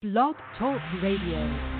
Blog Talk Radio.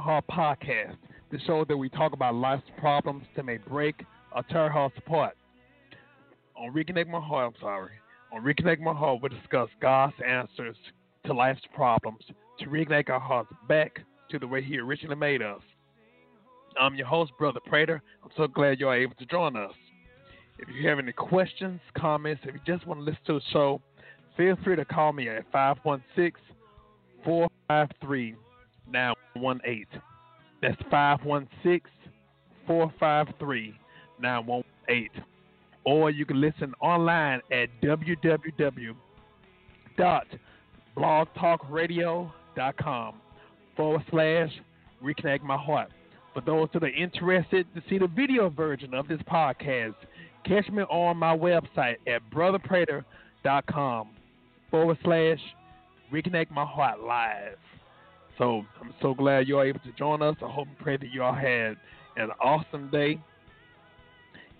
Heart podcast, the show that we talk about life's problems that may break or tear hearts apart. On Reconnect My Heart, I'm sorry. On Reconnect My Heart, we discuss God's answers to life's problems to reconnect our hearts back to the way He originally made us. I'm your host, Brother Prater. I'm so glad you're able to join us. If you have any questions, comments, if you just want to listen to the show, feel free to call me at 516 453 918. That's 516 453 918. Or you can listen online at www.blogtalkradio.com forward slash reconnect my heart. For those that are interested to see the video version of this podcast, catch me on my website at brotherprater.com forward slash reconnect my heart live. So I'm so glad you're able to join us. I hope and pray that you all had an awesome day.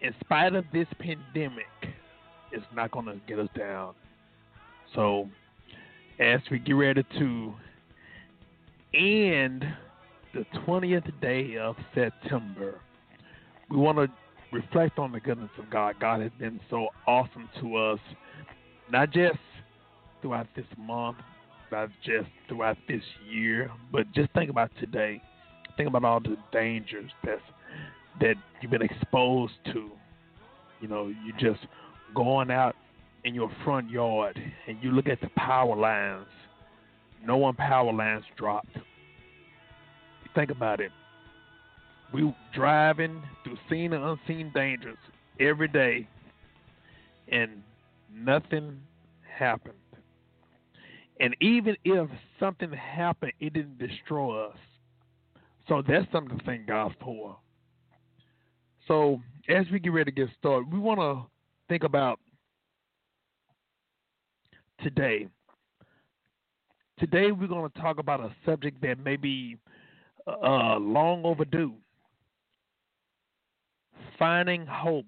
In spite of this pandemic, it's not going to get us down. So as we get ready to end the 20th day of September, we want to reflect on the goodness of God. God has been so awesome to us, not just throughout this month, not just throughout this year, but just think about today. Think about all the dangers that's that you've been exposed to. You know, you just going out in your front yard and you look at the power lines. No one power lines dropped. Think about it. We driving through seen and unseen dangers every day, and nothing happened. And even if something happened, it didn't destroy us. So that's something to thank God for. So as we get ready to get started, we want to think about today. Today we're going to talk about a subject that may be uh, long overdue. Finding hope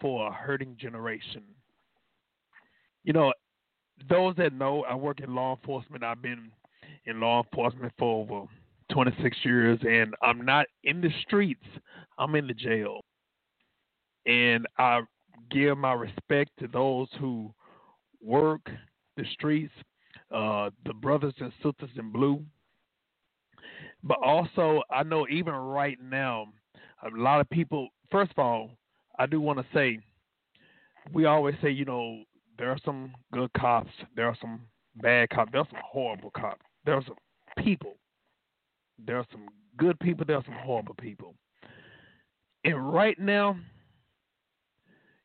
for a hurting generation. You know, those that know, I work in law enforcement. I've been in law enforcement for over 26 years, and I'm not in the streets. I'm in the jail, and I give my respect to those who work the streets, uh, the brothers and sisters in blue. But also, I know even right now, a lot of people. First of all, I do want to say, we always say, you know, there are some good cops, there are some bad cops, there are some horrible cops, there are some people, there are some good people, there are some horrible people. And right now,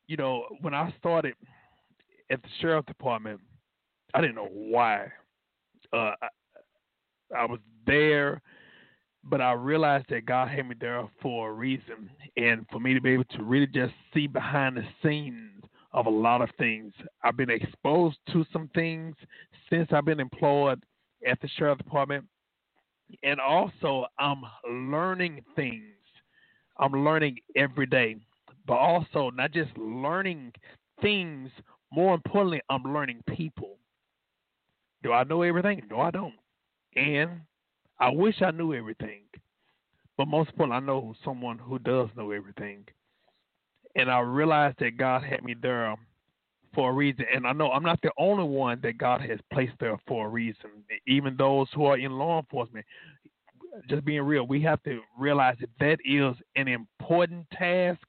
you know, when I started at the sheriff department, I didn't know why. Uh, I, I was there, but I realized that God had me there for a reason, and for me to be able to really just see behind the scenes of a lot of things. I've been exposed to some things since I've been employed at the sheriff department, and also I'm learning things. I'm learning every day, but also not just learning things. More importantly, I'm learning people. Do I know everything? No, I don't. And I wish I knew everything. But most importantly, I know someone who does know everything. And I realized that God had me there um, for a reason. And I know I'm not the only one that God has placed there for a reason. Even those who are in law enforcement, just being real, we have to realize that that is an important task,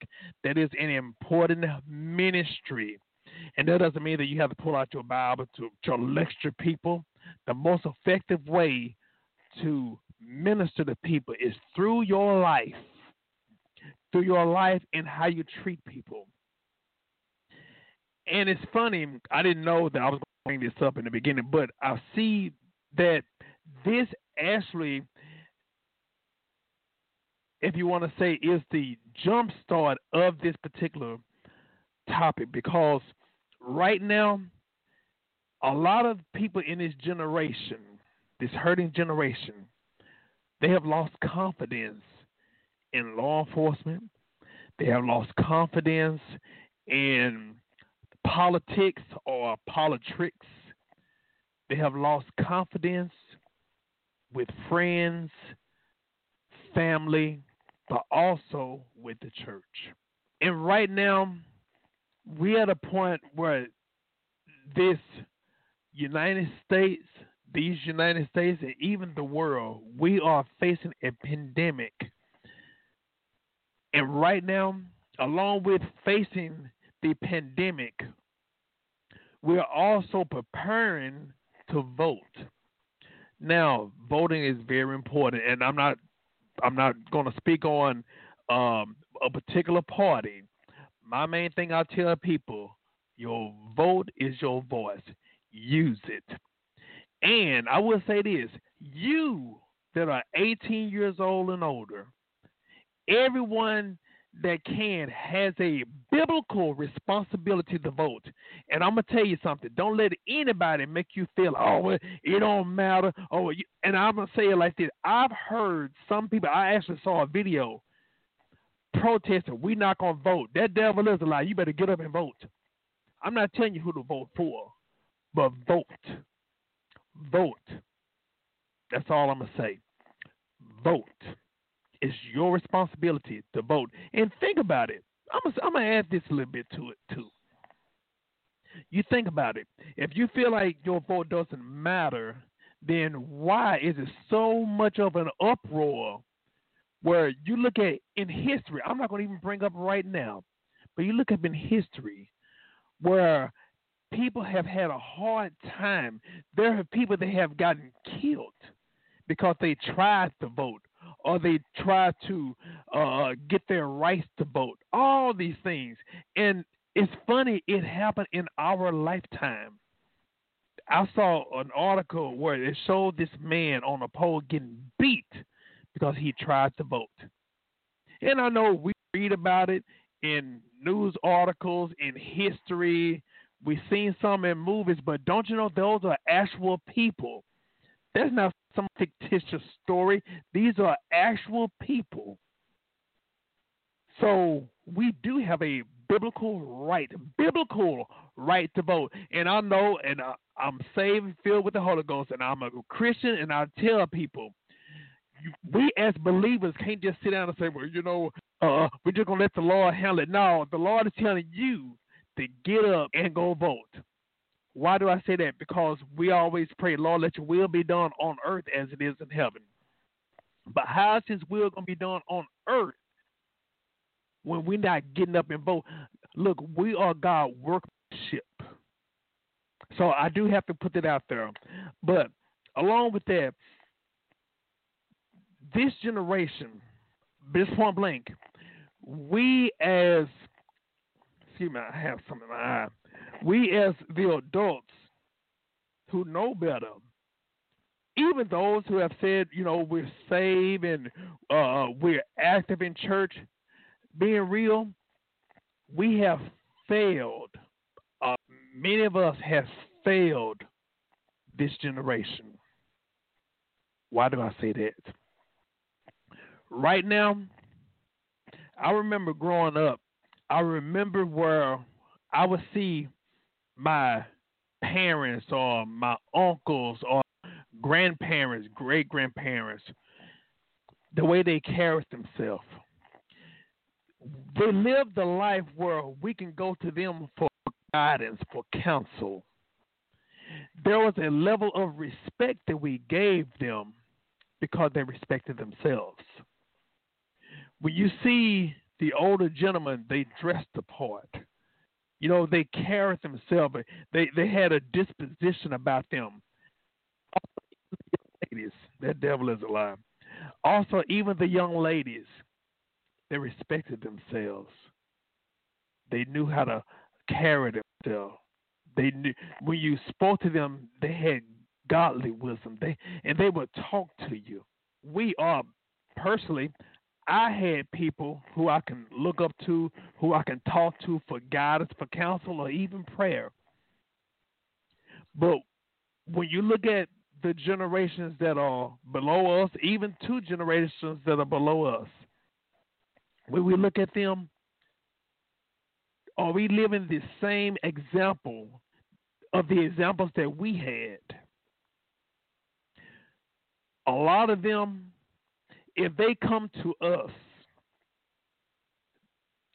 that is an important ministry. And that doesn't mean that you have to pull out your Bible to, to lecture people. The most effective way to minister to people is through your life, through your life and how you treat people. And it's funny, I didn't know that I was going to bring this up in the beginning, but I see that this actually, if you want to say, is the jump start of this particular topic because right now, a lot of people in this generation, this hurting generation, they have lost confidence in law enforcement. They have lost confidence in politics or politics. They have lost confidence with friends, family, but also with the church. And right now, we're at a point where this United States, these United States, and even the world, we are facing a pandemic. And right now, along with facing the pandemic, we're also preparing to vote. Now, voting is very important, and I'm not I'm not going to speak on um, a particular party. My main thing I tell people: your vote is your voice. Use it. And I will say this: you that are 18 years old and older, everyone that can has a biblical responsibility to vote. And I'm gonna tell you something. Don't let anybody make you feel oh it don't matter. Oh, and I'm gonna say it like this. I've heard some people. I actually saw a video protesting. We not gonna vote. That devil is a lie. You better get up and vote. I'm not telling you who to vote for, but vote. Vote. That's all I'm gonna say. Vote. It's your responsibility to vote. And think about it. I'm gonna, I'm gonna add this a little bit to it too. You think about it. If you feel like your vote doesn't matter, then why is it so much of an uproar where you look at in history? I'm not to even bring up right now, but you look up in history where people have had a hard time. There are people that have gotten killed because they tried to vote or they try to uh, get their rights to vote. All these things, and it's funny. It happened in our lifetime. I saw an article where it showed this man on a pole getting beat because he tried to vote. And I know we read about it in news articles, in history. We've seen some in movies, but don't you know those are actual people? There's not some fictitious story. These are actual people. So we do have a biblical right, biblical right to vote. And I know, and I, I'm saved, filled with the Holy Ghost, and I'm a Christian, and I tell people, we as believers can't just sit down and say, well, you know, uh, we're just gonna let the Lord handle it. No, the Lord is telling you to get up and go vote. Why do I say that? Because we always pray, Lord, let your will be done on earth as it is in heaven. But how is his will gonna be done on earth when we're not getting up and vote? Look, we are God workmanship. So I do have to put that out there. But along with that, this generation, this point blank, we as excuse me, I have something in my eye. We as the adults who know better, even those who have said, you know, we're saved and uh, we're active in church, being real, we have failed. Uh, many of us have failed this generation. Why do I say that? Right now, I remember growing up, I remember where I would see my parents or my uncles or grandparents, great grandparents, the way they carried themselves. They lived the life where we can go to them for guidance, for counsel. There was a level of respect that we gave them because they respected themselves. When you see the older gentlemen, they dressed the part. You know, they carried themselves. They they had a disposition about them. Ladies, that devil is alive. Also, even the young ladies, they respected themselves. They knew how to carry themselves. They knew when you spoke to them, they had godly wisdom. They and they would talk to you. We are personally I had people who I can look up to, who I can talk to for guidance, for counsel, or even prayer. But when you look at the generations that are below us, even two generations that are below us, when we look at them, are we living the same example of the examples that we had? A lot of them if they come to us,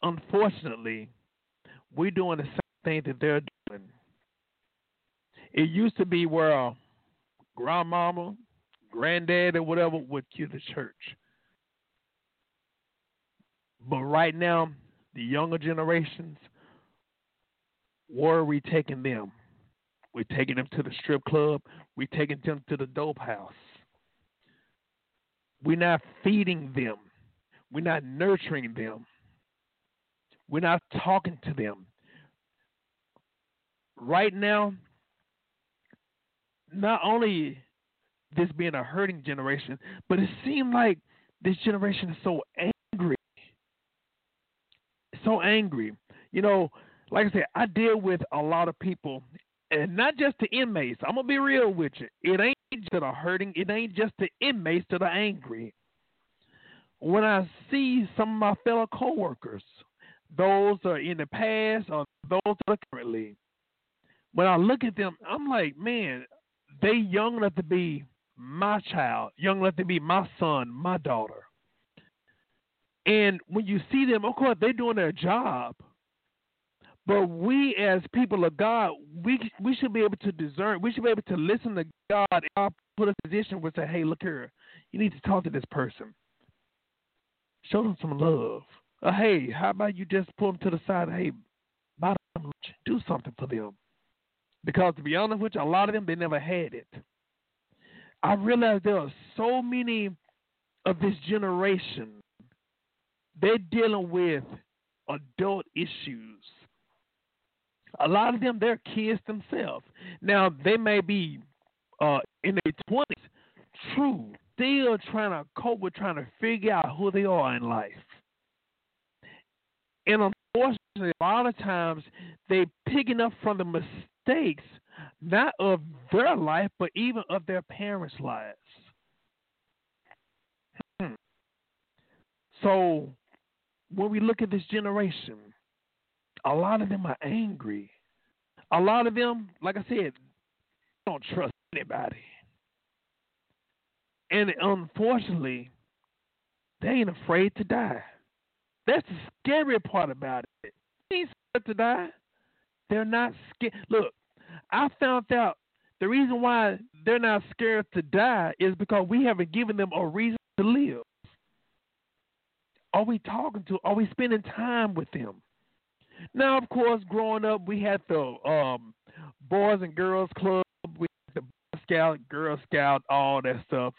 unfortunately, we're doing the same thing that they're doing. It used to be where grandmama, granddad, or whatever would cue the church. But right now, the younger generations, where are we taking them? We're taking them to the strip club. We're taking them to the dope house. We're not feeding them. We're not nurturing them. We're not talking to them. Right now, not only this being a hurting generation, but it seems like this generation is so angry. So angry. You know, like I said, I deal with a lot of people, and not just the inmates. I'm gonna be real with you. It ain't that are hurting. It ain't just the inmates that are angry. When I see some of my fellow coworkers, those are in the past or those that are currently, when I look at them, I'm like, man, they young enough to be my child, young enough to be my son, my daughter. And when you see them, of course, they're doing their job. But we, as people of God, we we should be able to discern. We should be able to listen to God. And God put a position where say, "Hey, look here, you need to talk to this person. Show them some love. Uh, hey, how about you just pull them to the side? Hey. Do something for them. Because to be honest with you, a lot of them they never had it. I realize there are so many of this generation. They're dealing with adult issues a lot of them, they're kids themselves. Now, they may be uh, in their 20s, true, still trying to cope with trying to figure out who they are in life. And unfortunately, a lot of times they picking up from the mistakes, not of their life, but even of their parents' lives. Hmm. So when we look at this generation, a lot of them are angry. A lot of them, like I said, don't trust anybody. And unfortunately, they ain't afraid to die. That's the scary part about it. They ain't scared to die. They're not scared. Look, I found out the reason why they're not scared to die is because we haven't given them a reason to live. Are we talking to? Are we spending time with them? Now, of course, growing up, we had the um, Boys and Girls Club, we had the Boy Scout, Girl Scout, all that stuff.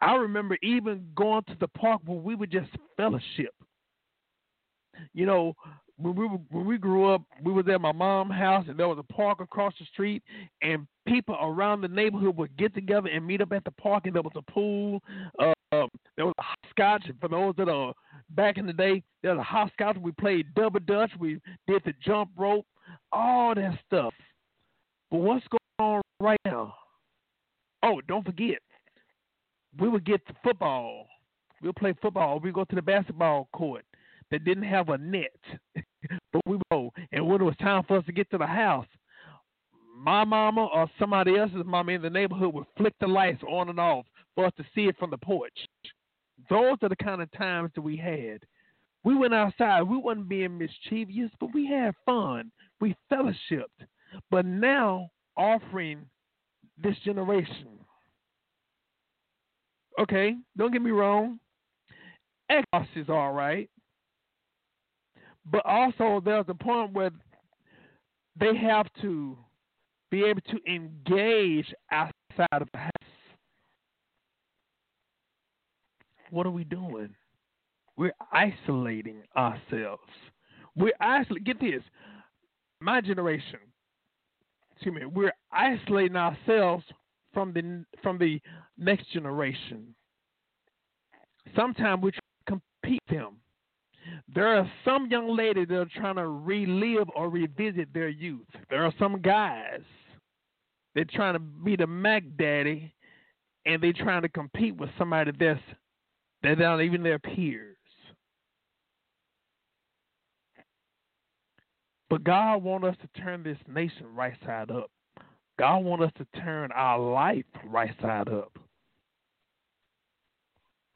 I remember even going to the park where we would just fellowship. You know, when we when we grew up, we was at my mom's house, and there was a park across the street, and people around the neighborhood would get together and meet up at the park, and there was a pool. Uh, Um, there was a hopscotch. For those that are back in the day, there was a hopscotch. We played double dutch. We did the jump rope, all that stuff. But what's going on right now? Oh, don't forget, we would get to football. We'll play football. We go to the basketball court that didn't have a net, but we go. And when it was time for us to get to the house, my mama or somebody else's mama in the neighborhood would flick the lights on and off for us to see it from the porch. Those are the kind of times that we had. We went outside. We wasn't being mischievous, but we had fun. We fellowshipped. But now offering this generation. Okay, don't get me wrong. Xbox is all right. But also there's a point where they have to be able to engage outside of the house. What are we doing? We're isolating ourselves. We're isolating. Get this, my generation. Excuse me. We're isolating ourselves from the from the next generation. Sometimes we compete them. There are some young ladies that are trying to relive or revisit their youth. There are some guys they're trying to be the Mac Daddy, and they're trying to compete with somebody that's that's not even their peers. But God wants us to turn this nation right side up. God wants us to turn our life right side up.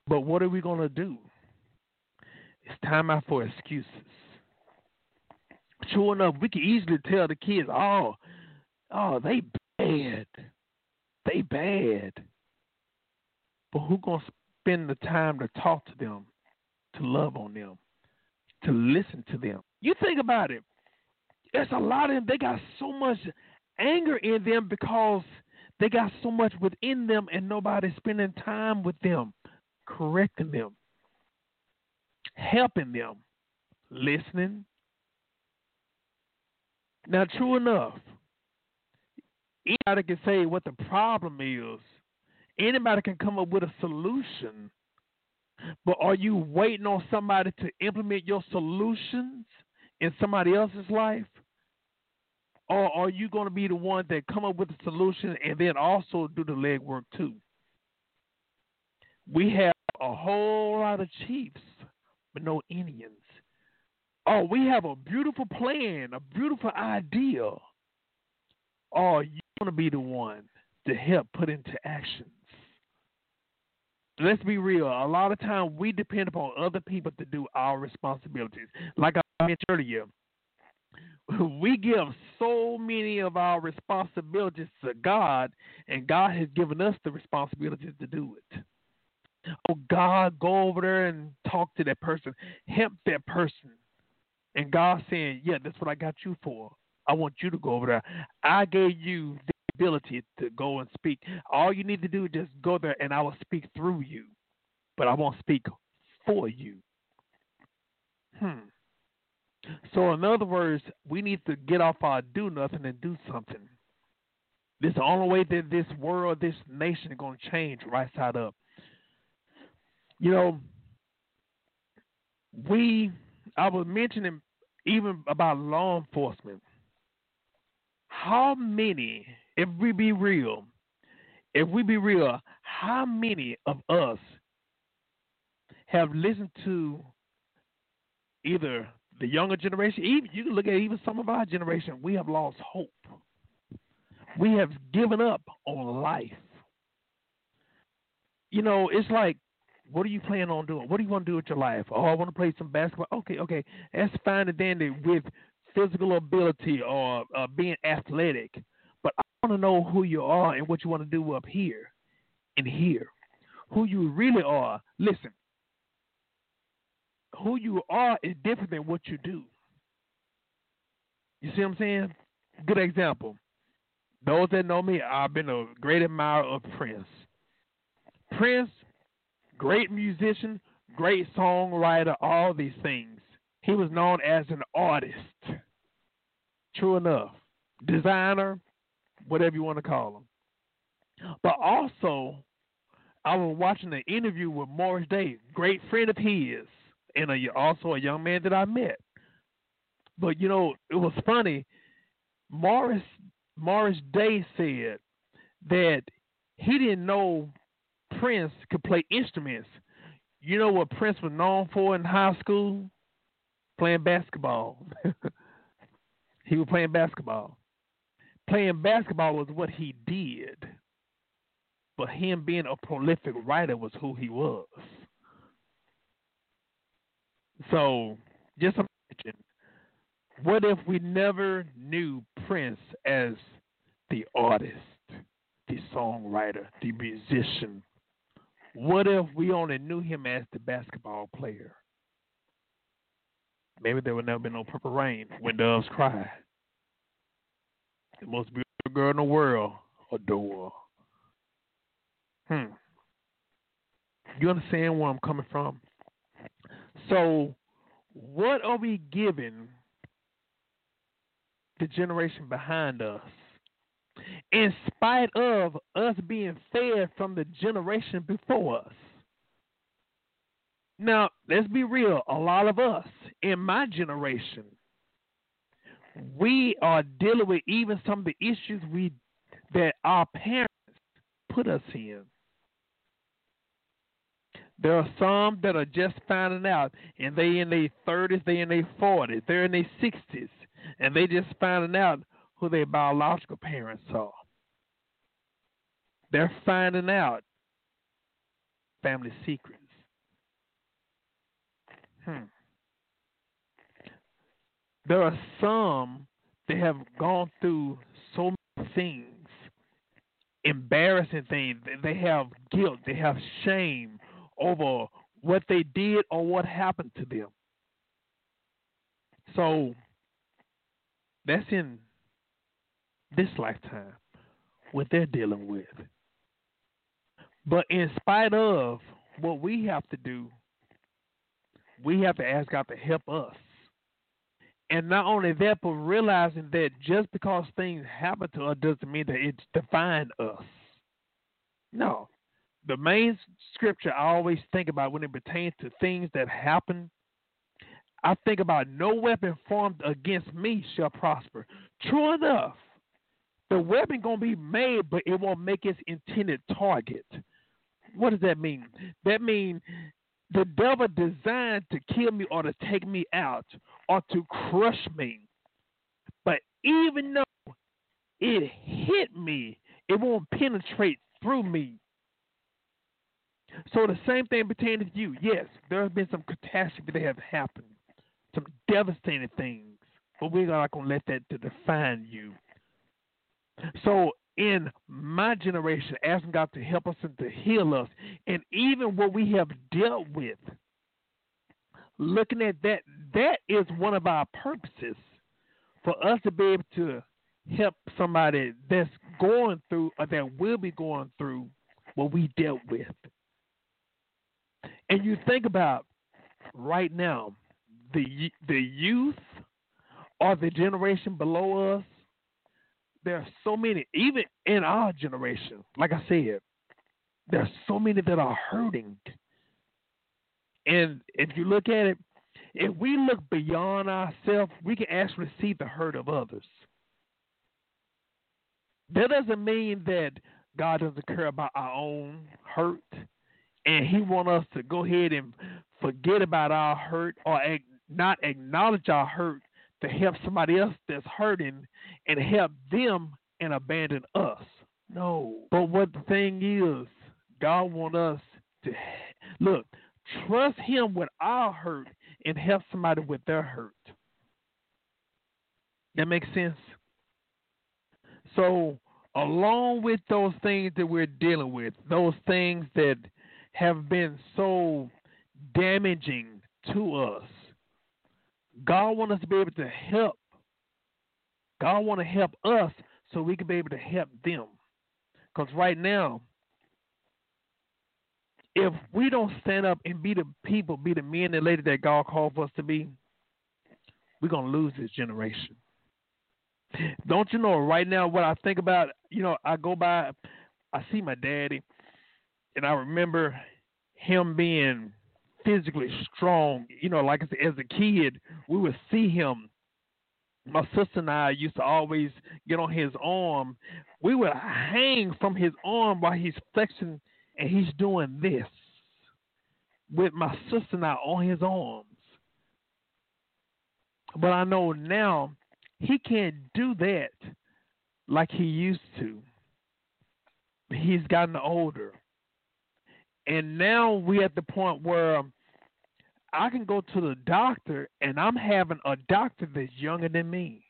But what are we going to do? It's time out for excuses. Sure enough, we can easily tell the kids, oh, oh, they bad. They bad. But who gonna spend the time to talk to them, to love on them, to listen to them? You think about it. There's a lot of them. They got so much anger in them because they got so much within them, and nobody's spending time with them, correcting them helping them, listening. Now, true enough, anybody can say what the problem is. Anybody can come up with a solution. But are you waiting on somebody to implement your solutions in somebody else's life? Or are you going to be the one that come up with a solution and then also do the legwork too? We have a whole lot of chiefs but no Indians. Oh, we have a beautiful plan, a beautiful idea. Oh, you going to be the one to help put into actions. Let's be real. A lot of times we depend upon other people to do our responsibilities. Like I mentioned earlier, we give so many of our responsibilities to God, and God has given us the responsibilities to do it. Oh God, go over there and talk to that person, help that person. And God saying, Yeah, that's what I got you for. I want you to go over there. I gave you ability to go and speak. All you need to do is just go there and I will speak through you. But I won't speak for you. Hmm. So in other words, we need to get off our do nothing and do something. This is the only way that this world, this nation is going to change right side up you know, we, I was mentioning even about law enforcement. How many, if we be real, if we be real, how many of us have listened to either the younger generation, even you can look at even some of our generation, we have lost hope. We have given up on life. You know, it's like, what are you planning on doing? What do you want to do with your life? Oh, I want to play some basketball. Okay, okay, that's fine and dandy with physical ability or uh, being athletic, want to know who you are and what you want to do up here and here. Who you really are. Listen, who you are is different than what you do. You see what I'm saying? Good example. Those that know me, I've been a great admirer of Prince. Prince, great musician, great songwriter, all these things. He was known as an artist. True enough. Designer, whatever you want to call them. But also, I was watching an interview with Morris Day, great friend of his and a, also a young man that I met. But you know, it was funny. Morris Morris Day said that he didn't know Prince could play instruments. You know what Prince was known for in high school? Playing basketball. he was playing basketball. Playing basketball was what he did. But him being a prolific writer was who he was. So just imagine what if we never knew Prince as the artist, the songwriter, the musician? What if we only knew him as the basketball player? Maybe there would never be no purple rain when doves cry. The most beautiful girl in the world adore. Hmm. You understand where I'm coming from? So, what are we giving the generation behind us? In spite of us being fed from the generation before us. Now, let's be real. A lot of us in my generation, we are dealing with even some of the issues we that our parents put us in. There are some that are just finding out, and they in their thirties, they in their forties, they're in their sixties, and they just finding out who their biological parents are. They're finding out family secrets. Hmm. There are some that have gone through so many things, embarrassing things. They have guilt, they have shame over what they did or what happened to them. So that's in this lifetime, what they're dealing with. But in spite of what we have to do, we have to ask God to help us. And not only that, but realizing that just because things happen to us doesn't mean that it's defined us. No the main scripture I always think about when it pertains to things that happen, I think about no weapon formed against me shall prosper. True enough, the weapon gonna be made, but it won't make its intended target. What does that mean? That means the devil designed to kill me or to take me out or to crush me. But even though it hit me, it won't penetrate through me. So the same thing pertains to you. Yes, there have been some catastrophe that have happened, some devastating things, but we're not going to let that to define you. So in my generation, asking God to help us and to heal us, and even what we have dealt with, looking at that, that is one of our purposes for us to be able to help somebody that's going through or that will be going through what we dealt with. And you think about right now, the the youth or the generation below us, there are so many, even in our generation, like I said, there are so many that are hurting. And if you look at it, if we look beyond ourselves, we can actually see the hurt of others. That doesn't mean that God doesn't care about our own hurt and he want us to go ahead and forget about our hurt or not acknowledge our hurt to help somebody else that's hurting and help them and abandon us. No. But what the thing is, God want us to look, trust him with our hurt and help somebody with their hurt. That makes sense? So along with those things that we're dealing with, those things that have been so damaging to us, God wants us to be able to help. God want to help us so we can be able to help them. Because right now, if we don't stand up and be the people, be the men and ladies that God called for us to be, we're to lose this generation. Don't you know right now what I think about? You know, I go by, I see my daddy, and I remember him being physically strong. You know, like I said, as a kid, we would see him. My sister and I used to always get on his arm. We would hang from his arm while he's flexing and he's doing this with my sister now on his arms. But I know now he can't do that like he used to. He's gotten older. And now we're at the point where I can go to the doctor and I'm having a doctor that's younger than me.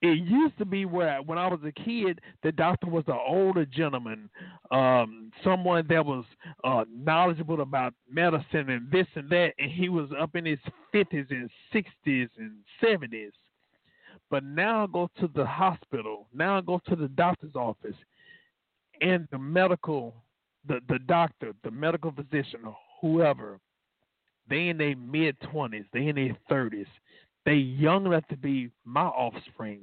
It used to be where when I was a kid, the doctor was an older gentleman, um, someone that was uh, knowledgeable about medicine and this and that, and he was up in his fifties and sixties and seventies. But now I go to the hospital. Now I go to the doctor's office, and the medical, the the doctor, the medical physician, whoever, they in their mid twenties, they in their thirties, they young enough to be my offspring.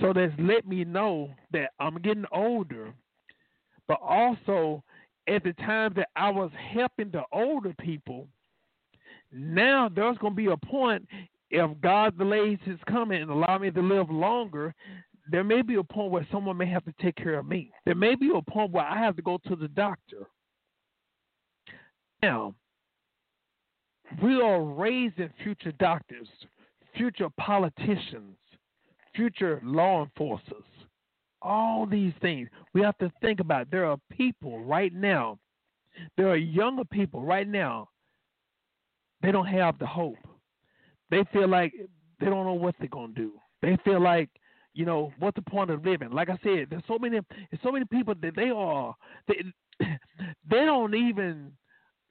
So that's let me know that I'm getting older, but also at the time that I was helping the older people, now there's going to be a point if God delays his coming and allow me to live longer, there may be a point where someone may have to take care of me. There may be a point where I have to go to the doctor. Now, we are raising future doctors, future politicians, future law enforcers, all these things. We have to think about there are people right now, there are younger people right now, they don't have the hope they feel like they don't know what they're gonna do. They feel like, you know, what's the point of living? Like I said, there's so many there's so many people that they are they they don't even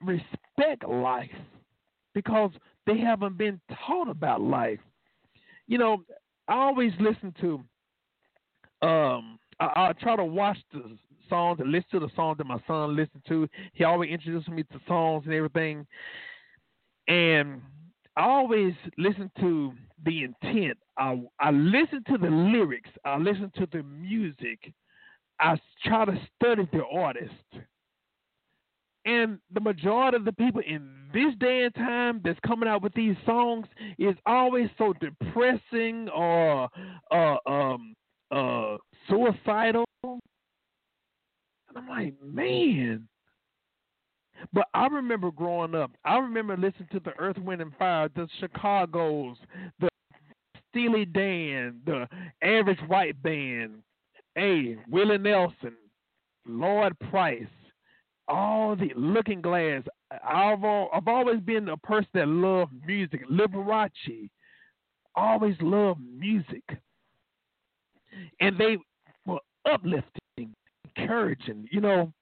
respect life because they haven't been taught about life. You know, I always listen to um I, I try to watch the songs and listen to the songs that my son listens to. He always introduces me to songs and everything. And I always listen to the intent. I I listen to the lyrics. I listen to the music. I try to study the artist. And the majority of the people in this day and time that's coming out with these songs is always so depressing or uh, um, uh, suicidal. And I'm like, man, but I remember growing up. I remember listening to the Earth, Wind, and Fire, the Chicago's, the Steely Dan, the Average White Band, hey Willie Nelson, Lloyd Price, all the Looking Glass. I've I've always been a person that loved music. Liberace, always loved music, and they were uplifting, encouraging. You know,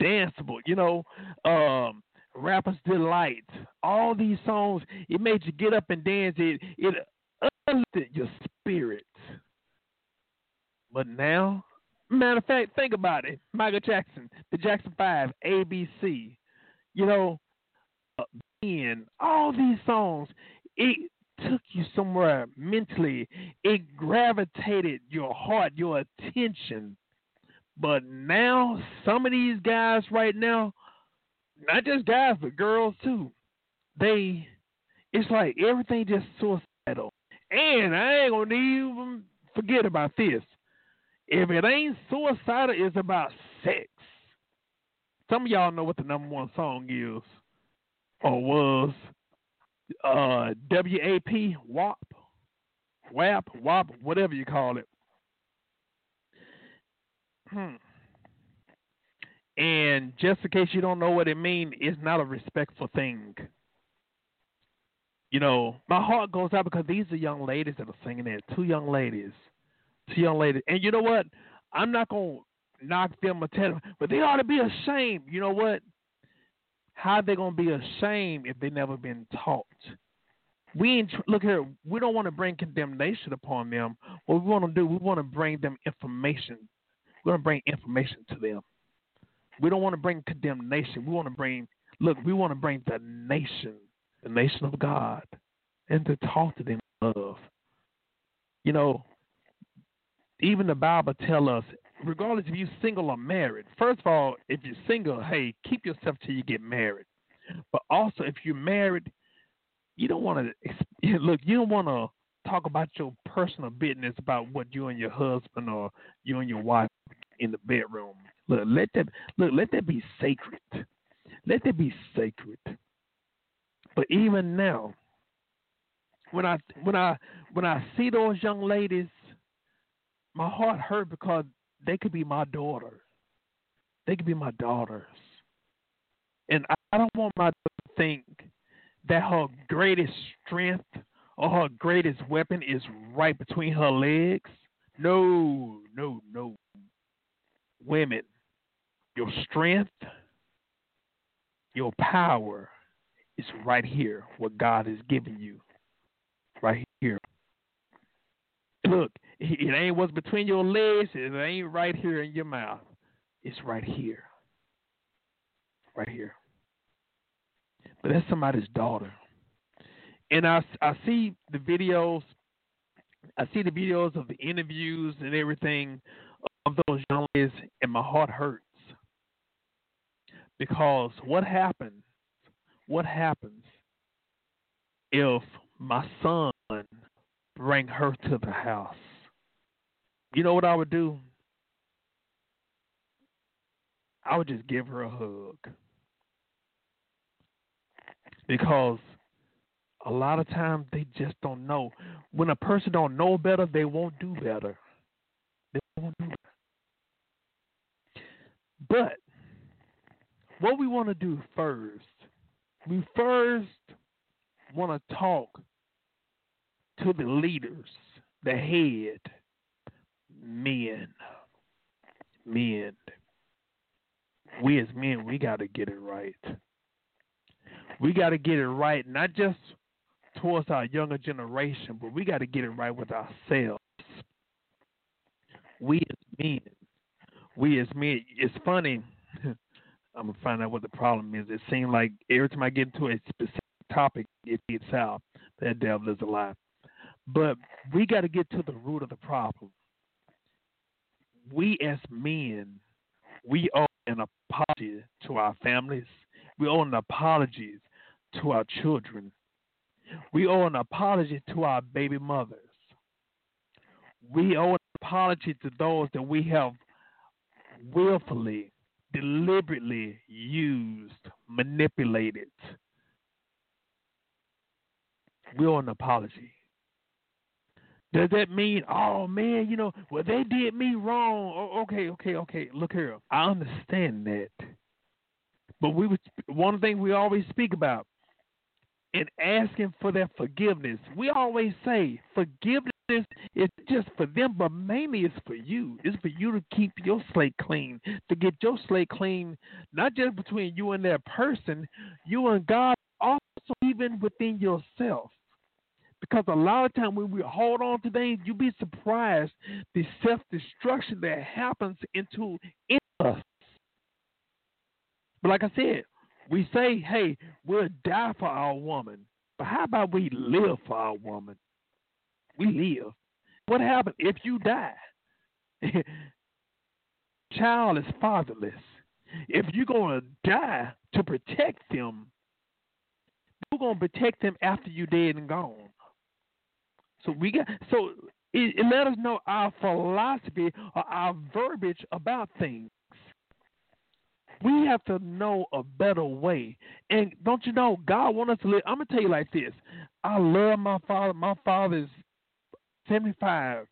danceable, you know, um, Rapper's Delight, all these songs, it made you get up and dance. It it uplifted your spirit. But now, matter of fact, think about it. Michael Jackson, the Jackson Five, ABC, you know, uh, being all these songs, it took you somewhere mentally. It gravitated your heart, your attention. But now, some of these guys right now, not just guys, but girls too, they, it's like everything just suicidal. And I ain't gonna even forget about this. If it ain't suicidal, it's about sex. Some of y'all know what the number one song is or was. uh, WAP, WAP, WAP, WAP, whatever you call it. Hmm. And just in case you don't know what it means, it's not a respectful thing. You know, my heart goes out because these are young ladies that are singing it. Two young ladies. Two young ladies. And you know what? I'm not to knock them tell them, but they ought to be ashamed. You know what? How they to be ashamed if they never been taught? We ain't, look here. We don't want to bring condemnation upon them. What we want to do, we want to bring them information. We're to bring information to them. We don't want to bring condemnation. We want to bring, look, we want to bring the nation, the nation of God, and to talk to them love. You know, even the Bible tell us, regardless if you're single or married, first of all, if you're single, hey, keep yourself till you get married. But also, if you're married, you don't want to look. You don't want to talk about your personal business about what you and your husband or you and your wife in the bedroom. Look, let that look. Let that be sacred. Let that be sacred. But even now, when I when I when I see those young ladies, my heart hurt because they could be my daughters. They could be my daughters, and I don't want my daughter to think that her greatest strength or her greatest weapon is right between her legs. No, no, no. Women, your strength, your power is right here, what God has given you. Right here. Look, it ain't what's between your legs, it ain't right here in your mouth. It's right here. Right here. But that's somebody's daughter. And I, I see the videos, I see the videos of the interviews and everything of those young ladies, and my heart hurts because what happens? What happens if my son bring her to the house? You know what I would do? I would just give her a hug. Because a lot of times they just don't know. When a person don't know better, they won't do better. They won't do better. But what we want to do first, we first want to talk to the leaders, the head, men. Men. We as men, we got to get it right. We got to get it right, not just towards our younger generation, but we got to get it right with ourselves. We as men, we as men, it's funny I'm gonna find out what the problem is. It seems like every time I get into a specific topic, it gets out. That devil is a lie. But we got to get to the root of the problem. We as men, we owe an apology to our families. We owe an apology to our children. We owe an apology to our baby mothers. We owe an apology to those that we have willfully deliberately used, manipulated. We owe an apology. Does that mean, oh man, you know, well they did me wrong? Oh, okay, okay, okay. Look here, I understand that, but we was one thing we always speak about in asking for their forgiveness. We always say forgiveness is just for them, but mainly it's for you. It's for you to keep your slate clean, to get your slate clean, not just between you and that person, you and God, also even within yourself. Because a lot of time when we hold on to things, you'd be surprised the self destruction that happens into in us. But like I said, we say, hey, we'll die for our woman. But how about we live for our woman? we live. What happens if you die? Child is fatherless. If you're going to die to protect them, you're going to protect them after you're dead and gone. So we got so it, it let us know our philosophy or our verbiage about things. We have to know a better way. And don't you know, God wants us to live. I'm gonna tell you like this. I love my father. My father is 75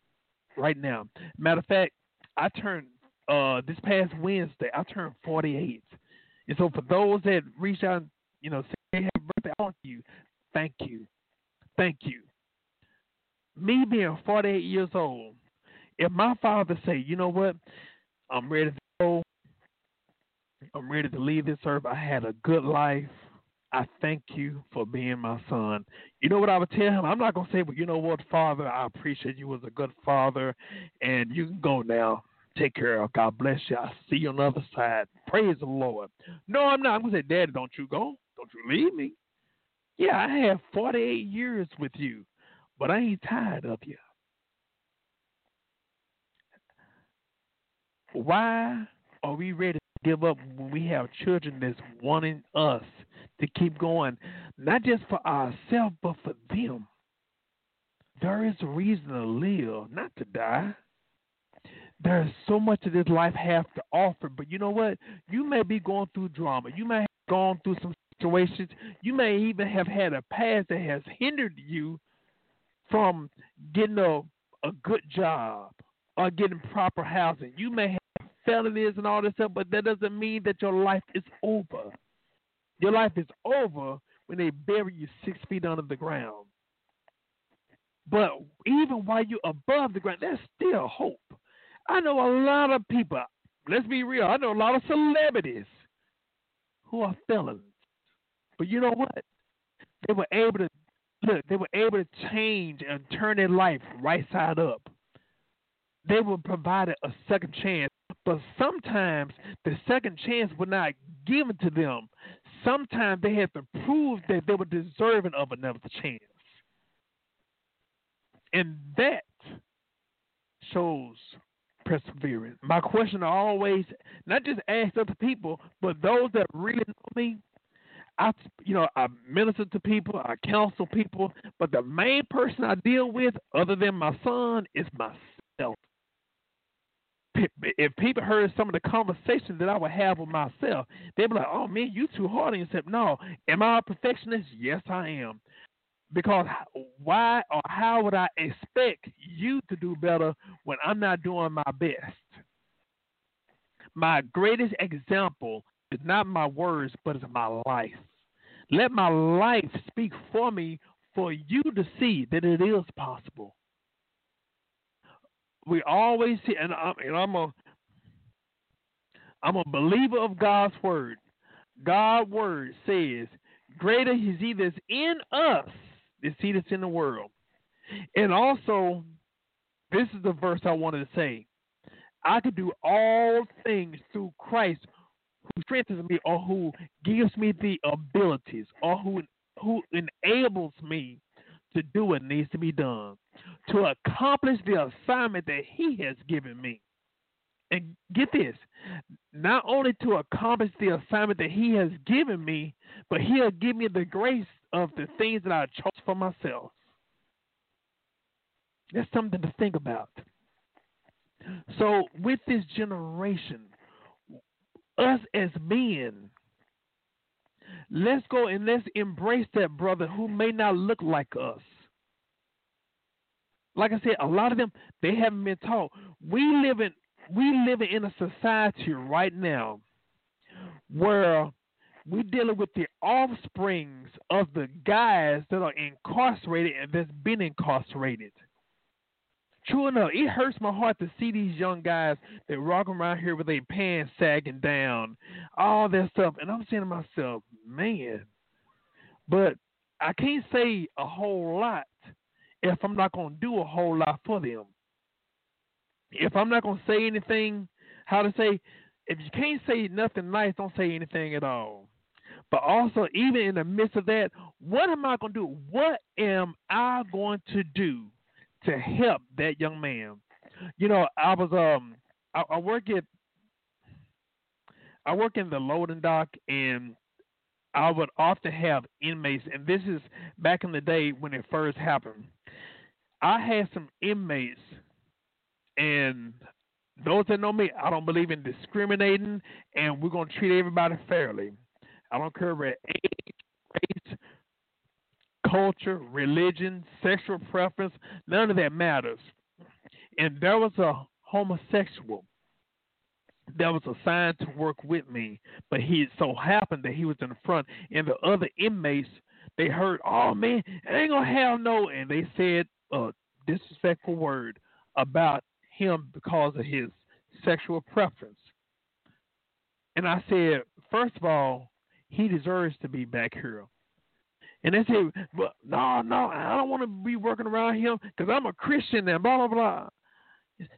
right now. Matter of fact, I turned uh this past Wednesday. I turned 48. And so for those that reach out, you know, say happy birthday, I want you. Thank you, thank you. Me being 48 years old, if my father say, you know what, I'm ready to go. I'm ready to leave this earth. I had a good life. I thank you for being my son. You know what I would tell him? I'm not gonna say, well, you know what, Father, I appreciate you was a good father, and you can go now. Take care of. God bless you. I see you on the other side. Praise the Lord. No, I'm not. I'm gonna say, Daddy, don't you go. Don't you leave me. Yeah, I have 48 years with you, but I ain't tired of you. Why are we ready to give up when we have children that's wanting us to keep going, not just for ourselves, but for them? There is a reason to live, not to die. There's so much of this life has to offer, but you know what? You may be going through drama. You may have gone through some situations. You may even have had a past that has hindered you from getting a, a good job or getting proper housing. You may have felonies and all this stuff, but that doesn't mean that your life is over. Your life is over when they bury you six feet under the ground. But even while you're above the ground, there's still hope. I know a lot of people, let's be real, I know a lot of celebrities who are felons. But you know what? They were able to look, they were able to change and turn their life right side up. They were provided a second chance. But sometimes the second chance was not given to them. Sometimes they had to prove that they were deserving of another chance. And that shows perseverance. My question always not just ask other people, but those that really know me. I, you know, I minister to people, I counsel people, but the main person I deal with, other than my son, is myself. If people heard some of the conversations that I would have with myself, they'd be like, "Oh man, you too hard on yourself." No, am I a perfectionist? Yes, I am. Because why or how would I expect you to do better when I'm not doing my best? My greatest example not my words, but it's my life. Let my life speak for me for you to see that it is possible. We always see, and I'm, and I'm a, I'm a believer of God's word. God's word says, "Greater is He that's in us the seed that's in the world. And also, this is the verse I wanted to say. I can do all things through Christ who strengthens me or who gives me the abilities or who who enables me to do what needs to be done to accomplish the assignment that he has given me. And get this, not only to accomplish the assignment that he has given me, but he'll give me the grace of the things that I chose for myself. That's something to think about. So, with this generation, us as men, let's go and let's embrace that brother who may not look like us. Like I said, a lot of them they haven't been taught. We live in we live in a society right now where we're dealing with the offsprings of the guys that are incarcerated and that's been incarcerated. True enough, it hurts my heart to see these young guys that walk around here with their pants sagging down, all that stuff. And I'm saying to myself, man, but I can't say a whole lot if I'm not going to do a whole lot for them. If I'm not going to say anything, how to say, if you can't say nothing nice, don't say anything at all. But also, even in the midst of that, what am I going to do? What am I going to do to help that young man? You know, I was um, I, I work at, I work in the loading dock, and I would often have inmates, and this is back in the day when it first happened. I had some inmates, and those that know me, I don't believe in discriminating, and we're gonna treat everybody fairly. I don't care about age, culture, religion, sexual preference. None of that matters. And there was a homosexual that was assigned to work with me, but he so happened that he was in the front, and the other inmates they heard, "Oh man, ain't gonna have no," and they said a disrespectful word about him because of his sexual preference. And I said, first of all, he deserves to be back here. And they said, but no, no, I don't want to be working around him because I'm a Christian and blah, blah, blah.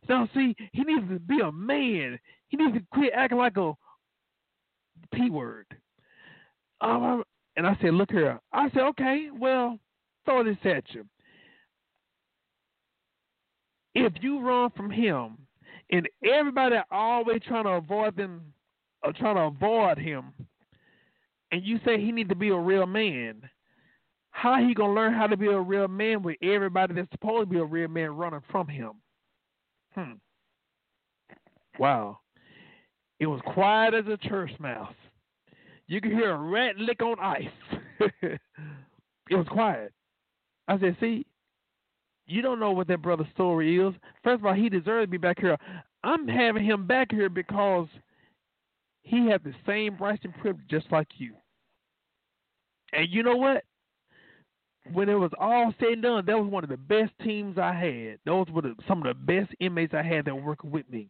Now, see, he needs to be a man. He needs to quit acting like a P word. Um, and I said, look here. I said, okay, well, throw this at you. If you run from him and everybody always trying to avoid them or trying to avoid him and you say he need to be a real man, how he gonna learn how to be a real man with everybody that's supposed to be a real man running from him? Hmm. Wow. It was quiet as a church mouse. You could hear a rat lick on ice. it was quiet. I said, see, you don't know what that brother's story is. First of all, he deserves to be back here. I'm having him back here because he had the same rights and privilege just like you. And you know what? When it was all said and done, that was one of the best teams I had. Those were the, some of the best inmates I had that were working with me.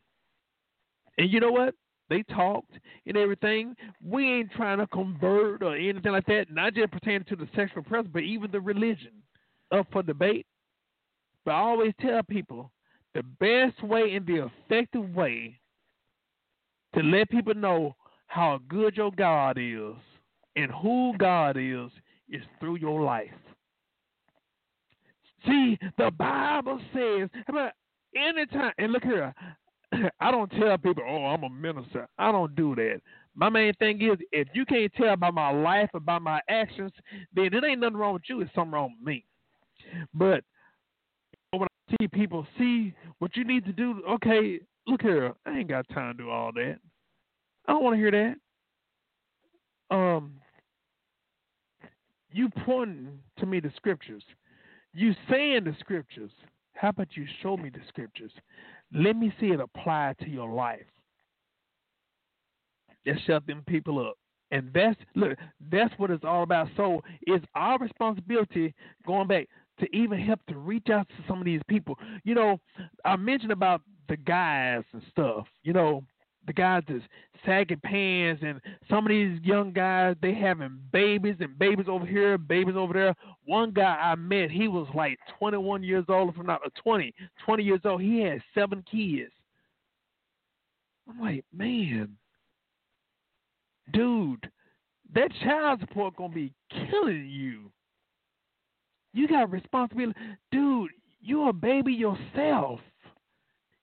And you know what? They talked and everything. We ain't trying to convert or anything like that. Not just pertaining to the sexual preference, but even the religion up for debate. But I always tell people the best way and the effective way to let people know how good your God is and who God is is through your life. See, the Bible says, about anytime, and look here, I don't tell people, oh, I'm a minister. I don't do that. My main thing is, if you can't tell by my life or by my actions, then it ain't nothing wrong with you. It's something wrong with me. But when I see people see what you need to do, okay, look here, I ain't got time to do all that. I don't want to hear that. Um, you pointing to me the scriptures. You saying the scriptures. How about you show me the scriptures? Let me see it apply to your life. Just shut them people up. And that's look, that's what it's all about. So it's our responsibility going back to even help to reach out to some of these people. You know, I mentioned about the guys and stuff. You know, the guys that's sagging pants and some of these young guys they having babies and babies over here, babies over there. One guy I met, he was like 21 years old, if I'm not uh, 20, 20 years old. He had seven kids. I'm like, man, dude, that child support gonna be killing you. You got responsibility, dude. You're a baby yourself.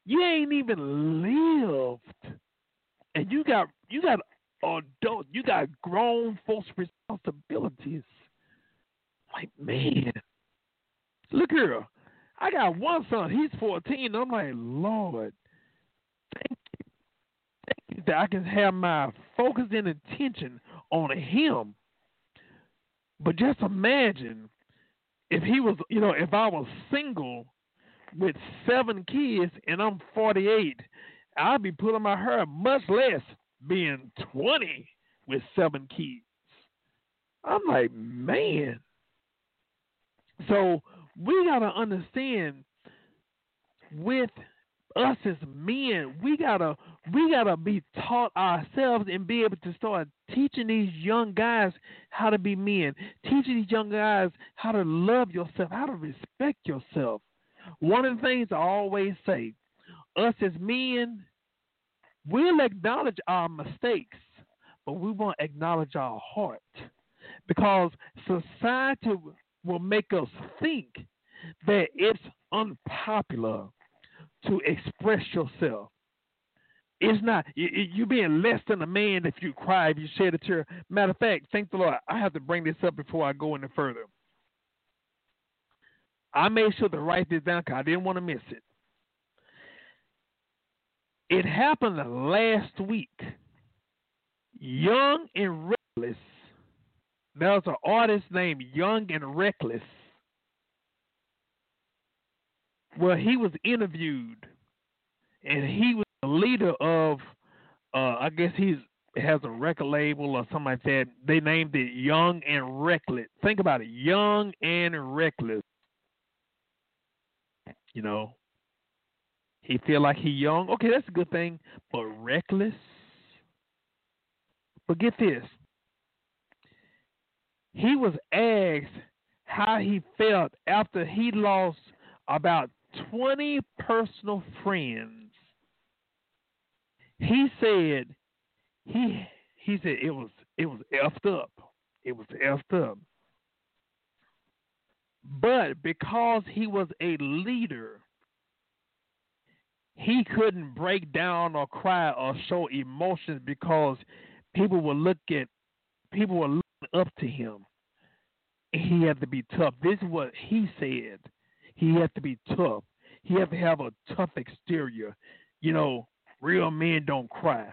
You ain't even lived and you got you got adult, you got grown folks' responsibilities. Like man, look here, I got one son. He's fourteen. I'm like, Lord, thank you, thank you that I can have my focus and attention on him. But just imagine if he was, you know, if I was single with seven kids and I'm 48 I'd be pulling my hair, much less being 20 with seven kids. I'm like, man. So we got to understand with us as men, we gotta we gotta be taught ourselves and be able to start teaching these young guys how to be men, teaching these young guys how to love yourself, how to respect yourself. One of the things I always say, us as men, we'll acknowledge our mistakes, but we won't acknowledge our heart. Because society will make us think that it's unpopular to express yourself. It's not you being less than a man if you cry, if you shed a tear. Matter of fact, thank the Lord. I have to bring this up before I go any further. I made sure to write this down because I didn't want to miss it. It happened last week. Young and Reckless. There's an artist named Young and Reckless. Well, he was interviewed, and he was the leader of, uh, I guess he's has a record label or something like that. They named it Young and Reckless. Think about it, Young and Reckless. You know, he feel like he young. Okay, that's a good thing, but reckless. But get this. He was asked how he felt after he lost about 20 personal friends. He said he he said it was it was effed up. It was effed up. But because he was a leader, he couldn't break down or cry or show emotions because people would look at people were looking up to him. He had to be tough. This is what he said. He had to be tough. He had to have a tough exterior. You know, real men don't cry.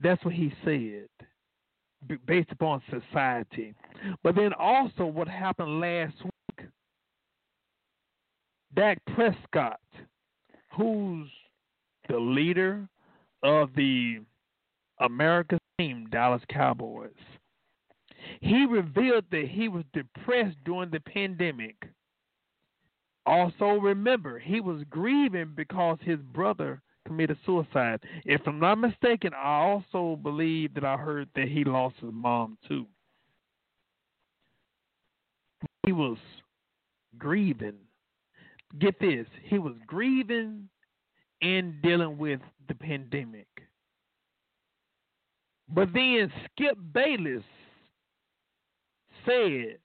That's what he said, based upon society. But then also, what happened last week, Dak Prescott, who's the leader of the American team, Dallas Cowboys, he revealed that he was depressed during the pandemic. Also, remember, he was grieving because his brother committed suicide. If I'm not mistaken, I also believe that I heard that he lost his mom too. He was grieving. Get this, he was grieving and dealing with the pandemic. But then Skip Bayless said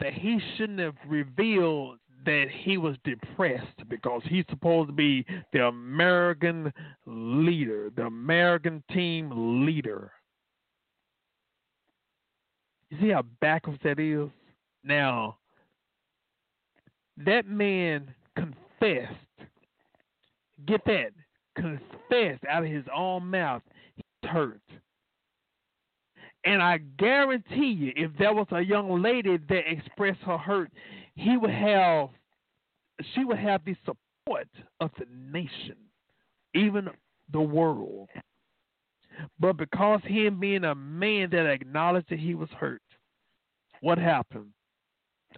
that he shouldn't have revealed that he was depressed because he's supposed to be the American leader, the American team leader. You see how backwards that is? Now, that man confessed, get that, confessed out of his own mouth, he's hurt. And I guarantee you, if there was a young lady that expressed her hurt, he would have she would have the support of the nation, even the world. But because him being a man that acknowledged that he was hurt, what happened?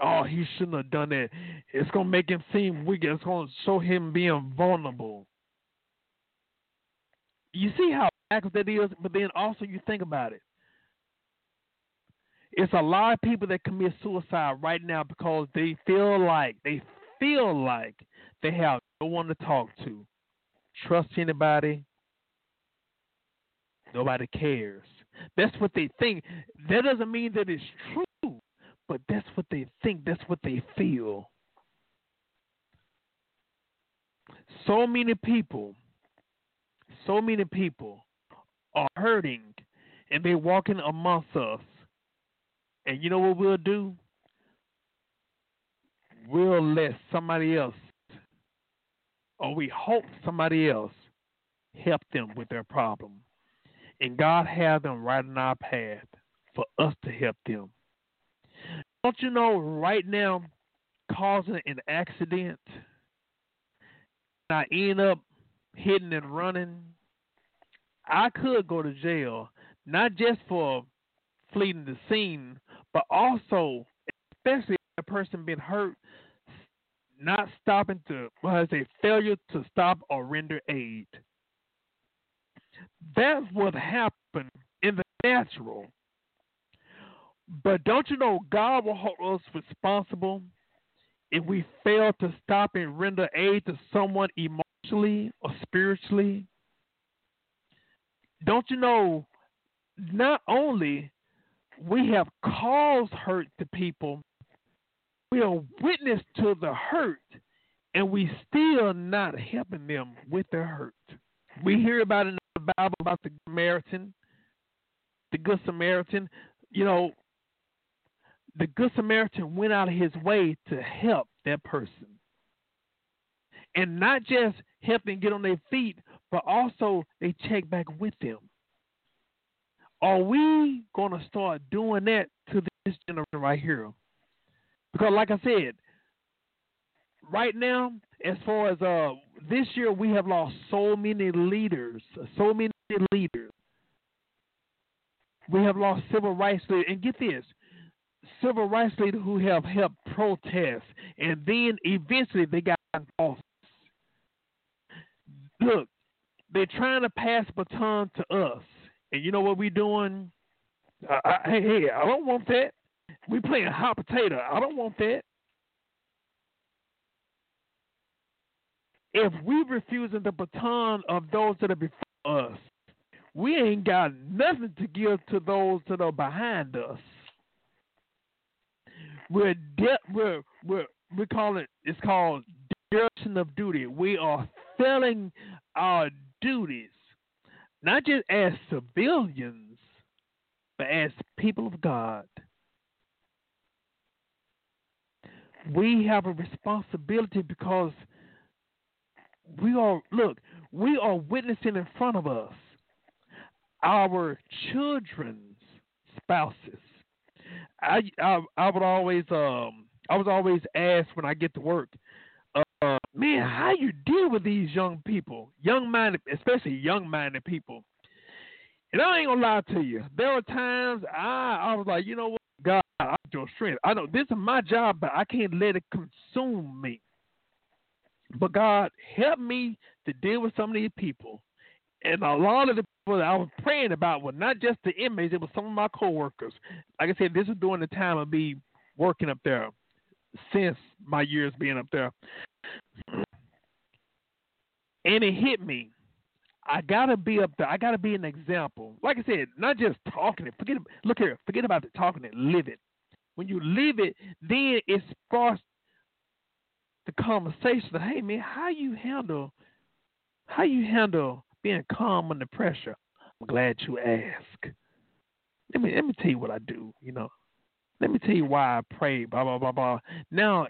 Oh, he shouldn't have done that. It's gonna make him seem weak. It's gonna show him being vulnerable. You see how backwards that is, but then also you think about it. It's a lot of people that commit suicide right now because they feel like they feel like they have no one to talk to, trust anybody. Nobody cares. That's what they think. That doesn't mean that it's true, but that's what they think. That's what they feel. So many people, so many people are hurting and they're walking amongst us and you know what we'll do? We'll let somebody else, or we hope somebody else, help them with their problem. And God have them right in our path for us to help them. Don't you know right now, causing an accident, I end up hitting and running, I could go to jail, not just for fleeing the scene, but also, especially a person being hurt, not stopping to, well, I say, failure to stop or render aid. That's what happened in the natural. But don't you know God will hold us responsible if we fail to stop and render aid to someone emotionally or spiritually? Don't you know not only we have caused hurt to people. We are witness to the hurt, and we still not helping them with their hurt. We hear about in the Bible about the Samaritan, the Good Samaritan. You know, the Good Samaritan went out of his way to help that person. and not just help them get on their feet, but also they check back with them. Are we going to start doing that to this generation right here? Because, like I said, right now, as far as uh this year, we have lost so many leaders, so many leaders. We have lost civil rights leaders, and get this, civil rights leaders who have helped protest, and then eventually they got office. Look, they're trying to pass baton to us, and you know what we're doing? I, I, hey, hey, I don't want that. We playing hot potato. I don't want that. If we refusing the baton of those that are before us, we ain't got nothing to give to those that are behind us. We're de- we're we're we call it it's called dereliction of duty. We are failing our duties, not just as civilians, but as people of God. We have a responsibility because we are look, we are witnessing in front of us our children's spouses. I I, I would always um I was always asked when I get to work, uh, man, how you deal with these young people, young minded, especially young minded people. And I ain't gonna lie to you, there were times I I was like, you know what, God, I'm your strength. I know this is my job, but I can't let it consume me. But God, help me to deal with some of these people. And a lot of the people that I was praying about were not just the inmates, it was some of my coworkers. Like I said, this was during the time of me working up there since my years being up there. And it hit me. I gotta be up there. I gotta be an example. Like I said, not just talking it. Forget. Look here. Forget about the talking it. Live it. When you live it, then it sparks the conversation. Hey man, how you handle? How you handle being calm under pressure? I'm glad you ask. Let me let me tell you what I do. You know, let me tell you why I pray. Blah blah blah blah. Now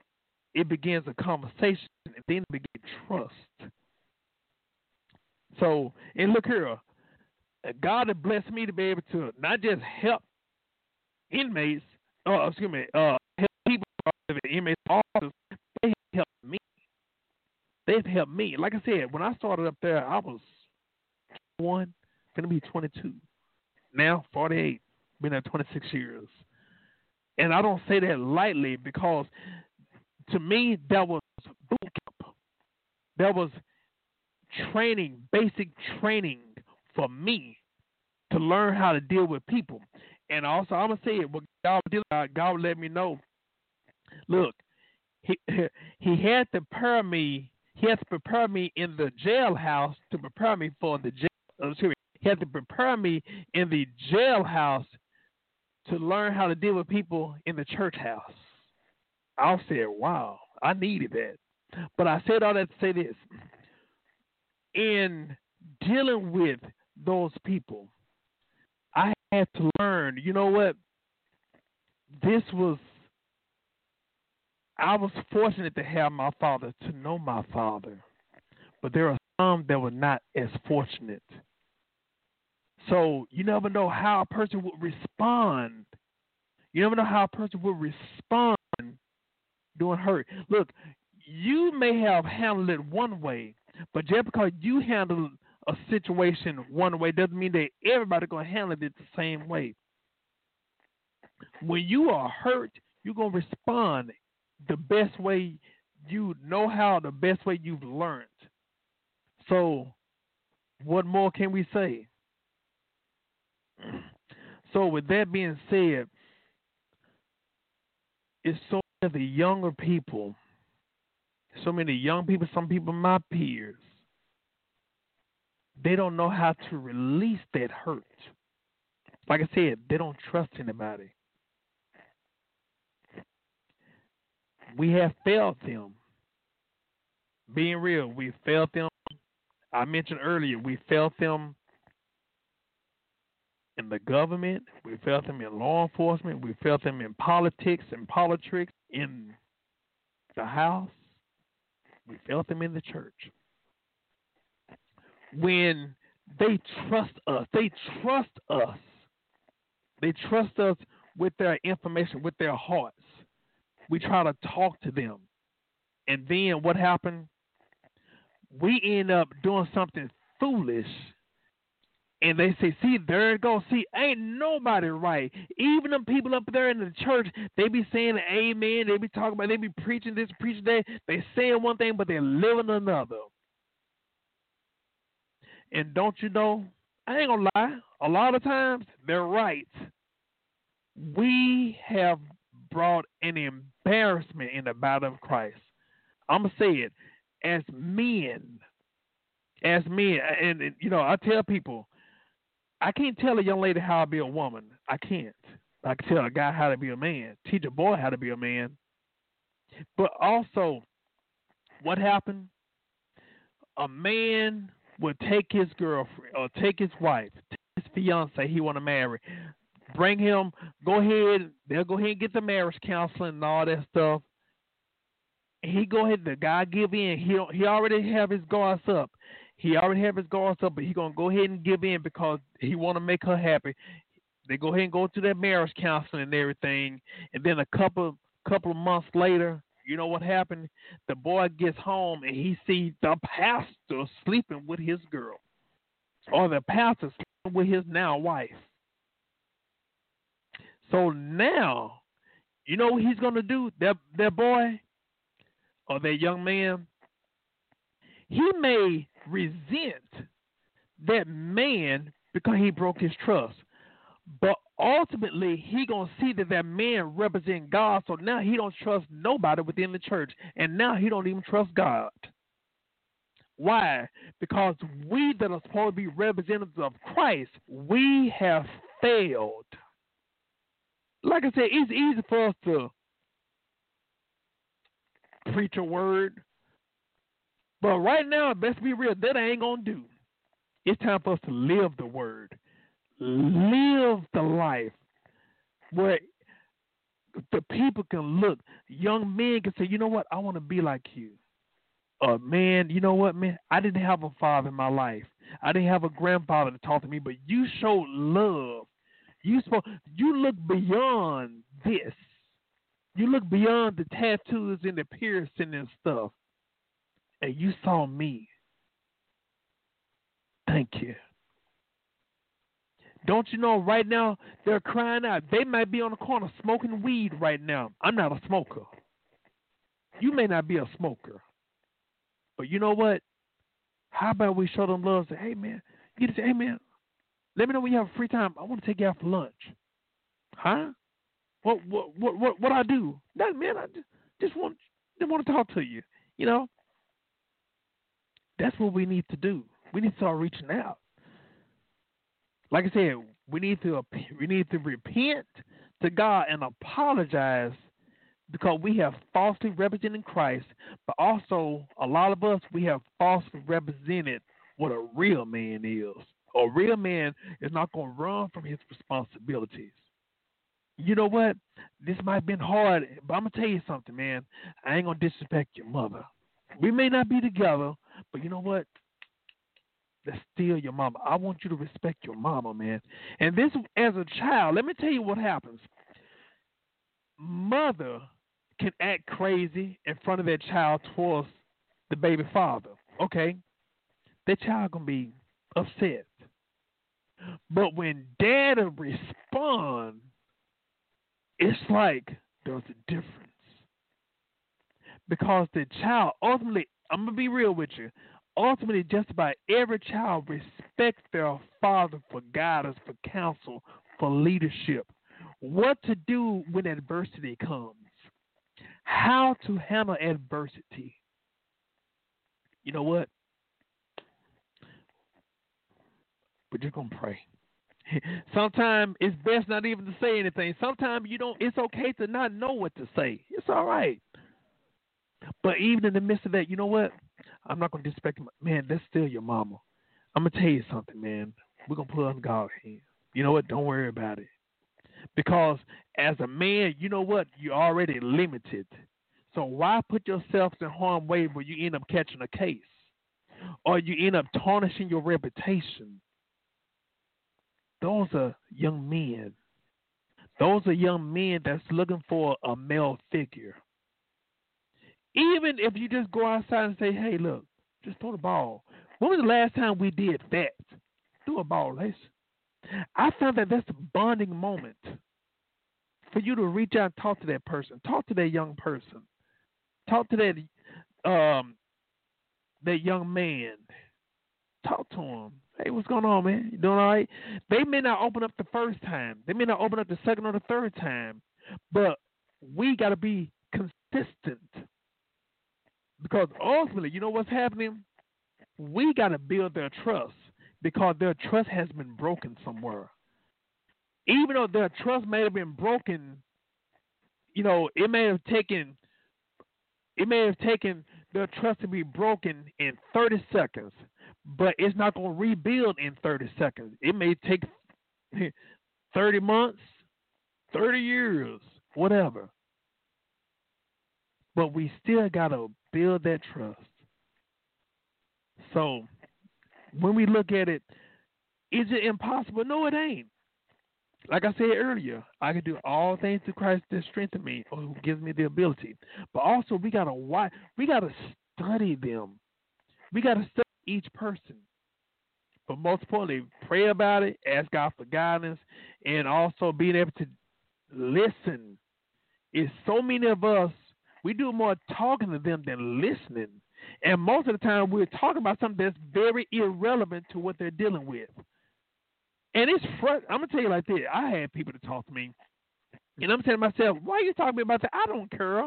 it begins a conversation, and then it begins trust. So, and look here, God has blessed me to be able to not just help inmates, uh, excuse me, uh, help people, inmates, officers, they helped me. They've helped me. Like I said, when I started up there, I was one, going to be 22. Now, 48. Been there 26 years. And I don't say that lightly because to me, that was boot camp. That was training, basic training for me to learn how to deal with people. And also, I'm gonna say it. What God God let me know. Look, he he had to prepare me. He had to prepare me in the jailhouse to prepare me for the jail. Uh, excuse me. He had to prepare me in the jailhouse to learn how to deal with people in the church house. I said, "Wow, I needed that." But I said all that to say this: in dealing with those people, I had to learn, you know what? This was, I was fortunate to have my father, to know my father. But there are some that were not as fortunate. So you never know how a person would respond. You never know how a person would respond doing hurt. Look, you may have handled it one way, but just because you handle a situation one way doesn't mean that everybody gonna handle it the same way. When you are hurt, you're gonna respond the best way you know how, the best way you've learned. So, what more can we say? So, with that being said, it's so many the younger people so many young people, some people my peers, they don't know how to release that hurt. Like I said, they don't trust anybody. We have failed them. Being real, we failed them. I mentioned earlier, we failed them in the government, we felt them in law enforcement, we felt them in politics and politics, in the house, We felt them in the church. When they trust us, they trust us. They trust us with their information, with their hearts. We try to talk to them. And then what happened? We end up doing something foolish. And they say, see, there it goes. See, ain't nobody right. Even the people up there in the church, they be saying amen. They be talking about, they be preaching this, preaching that. They saying one thing, but they're living another. And don't you know, I ain't gonna lie, a lot of times they're right. We have brought an embarrassment in the body of Christ. I'm gonna say it as men, as men, and, and you know, I tell people, I can't tell a young lady how to be a woman. I can't. I can tell a guy how to be a man, teach a boy how to be a man. But also, what happened? A man would take his girlfriend or take his wife, take his fiance he want to marry, bring him, go ahead, they'll go ahead and get the marriage counseling and all that stuff. He go ahead, the guy give in. He he already have his guards up. He already have his guards up, but he gonna go ahead and give in because he want to make her happy. They go ahead and go to their marriage counseling and everything, and then a couple couple of months later, you know what happened? The boy gets home and he sees the pastor sleeping with his girl, or the pastor sleeping with his now wife. So now, you know what he's gonna do? That that boy or that young man, he may resent that man because he broke his trust. But ultimately, he gonna see that that man represent God. So now he don't trust nobody within the church, and now he don't even trust God. Why? Because we that are supposed to be representatives of Christ, we have failed. Like I said, it's easy for us to preach a word, but right now, best be real, that ain't gonna do. It's time for us to live the word live the life where the people can look. Young men can say, you know what, I want to be like you. Uh, man, you know what, man, I didn't have a father in my life. I didn't have a grandfather to talk to me, but you showed love. You spoke. You look beyond this. You look beyond the tattoos and the piercing and stuff, and you saw me. Thank you. Don't you know right now they're crying out? They might be on the corner smoking weed right now. I'm not a smoker. You may not be a smoker. But you know what? How about we show them love? Say, hey man, you just say, hey man, let me know when you have free time. I want to take you out for lunch. Huh? What what what what what I do? That man, I just, just want just want to talk to you. You know? That's what we need to do. We need to start reaching out like I said, we need to we need to repent to God and apologize because we have falsely represented Christ, but also a lot of us we have falsely represented what a real man is. A real man is not going to run from his responsibilities. You know what? This might have been hard, but I'm gonna tell you something, man. I ain't gonna disrespect your mother. We may not be together, but you know what? that's still your mama. I want you to respect your mama, man. And this, as a child, let me tell you what happens. Mother can act crazy in front of their child towards the baby father. Okay, that child gonna be upset. But when dad respond, it's like there's a difference because the child ultimately. I'm gonna be real with you ultimately just about every child respects their father for guidance, for counsel, for leadership. What to do when adversity comes. How to handle adversity. You know what? We're just gonna pray. Sometimes it's best not even to say anything. Sometimes you don't it's okay to not know what to say. It's all right. But even in the midst of that, you know what? I'm not gonna disrespect my man. That's still your mama. I'm gonna tell you something, man. We're gonna put on God's hand. You know what? Don't worry about it. Because as a man, you know what? You're already limited. So why put yourself in harm's way where you end up catching a case? Or you end up tarnishing your reputation? Those are young men. Those are young men that's looking for a male figure. Even if you just go outside and say, hey, look, just throw the ball. When was the last time we did that? Threw a ball, Lace. I found that that's a bonding moment for you to reach out and talk to that person, talk to that young person, talk to that um that young man, talk to him. Hey, what's going on, man? You doing all right? They may not open up the first time, they may not open up the second or the third time, but we got to be consistent because ultimately, you know what's happening? We got to build their trust because their trust has been broken somewhere. Even though their trust may have been broken, you know, it may have taken it may have taken their trust to be broken in 30 seconds, but it's not going to rebuild in 30 seconds. It may take 30 months, 30 years, whatever. But we still got to build that trust. So when we look at it, is it impossible? No, it ain't. Like I said earlier, I can do all things through Christ that strengthens me or who gives me the ability. But also we gotta watch we gotta study them. We gotta study each person. But most importantly, pray about it, ask God for guidance, and also being able to listen. Is so many of us we do more talking to them than listening. And most of the time, we're talking about something that's very irrelevant to what they're dealing with. And it's fr- I'm gonna tell you like this: I had people to talk to me, and I'm saying to myself, "Why are you talking to me about that? I don't care.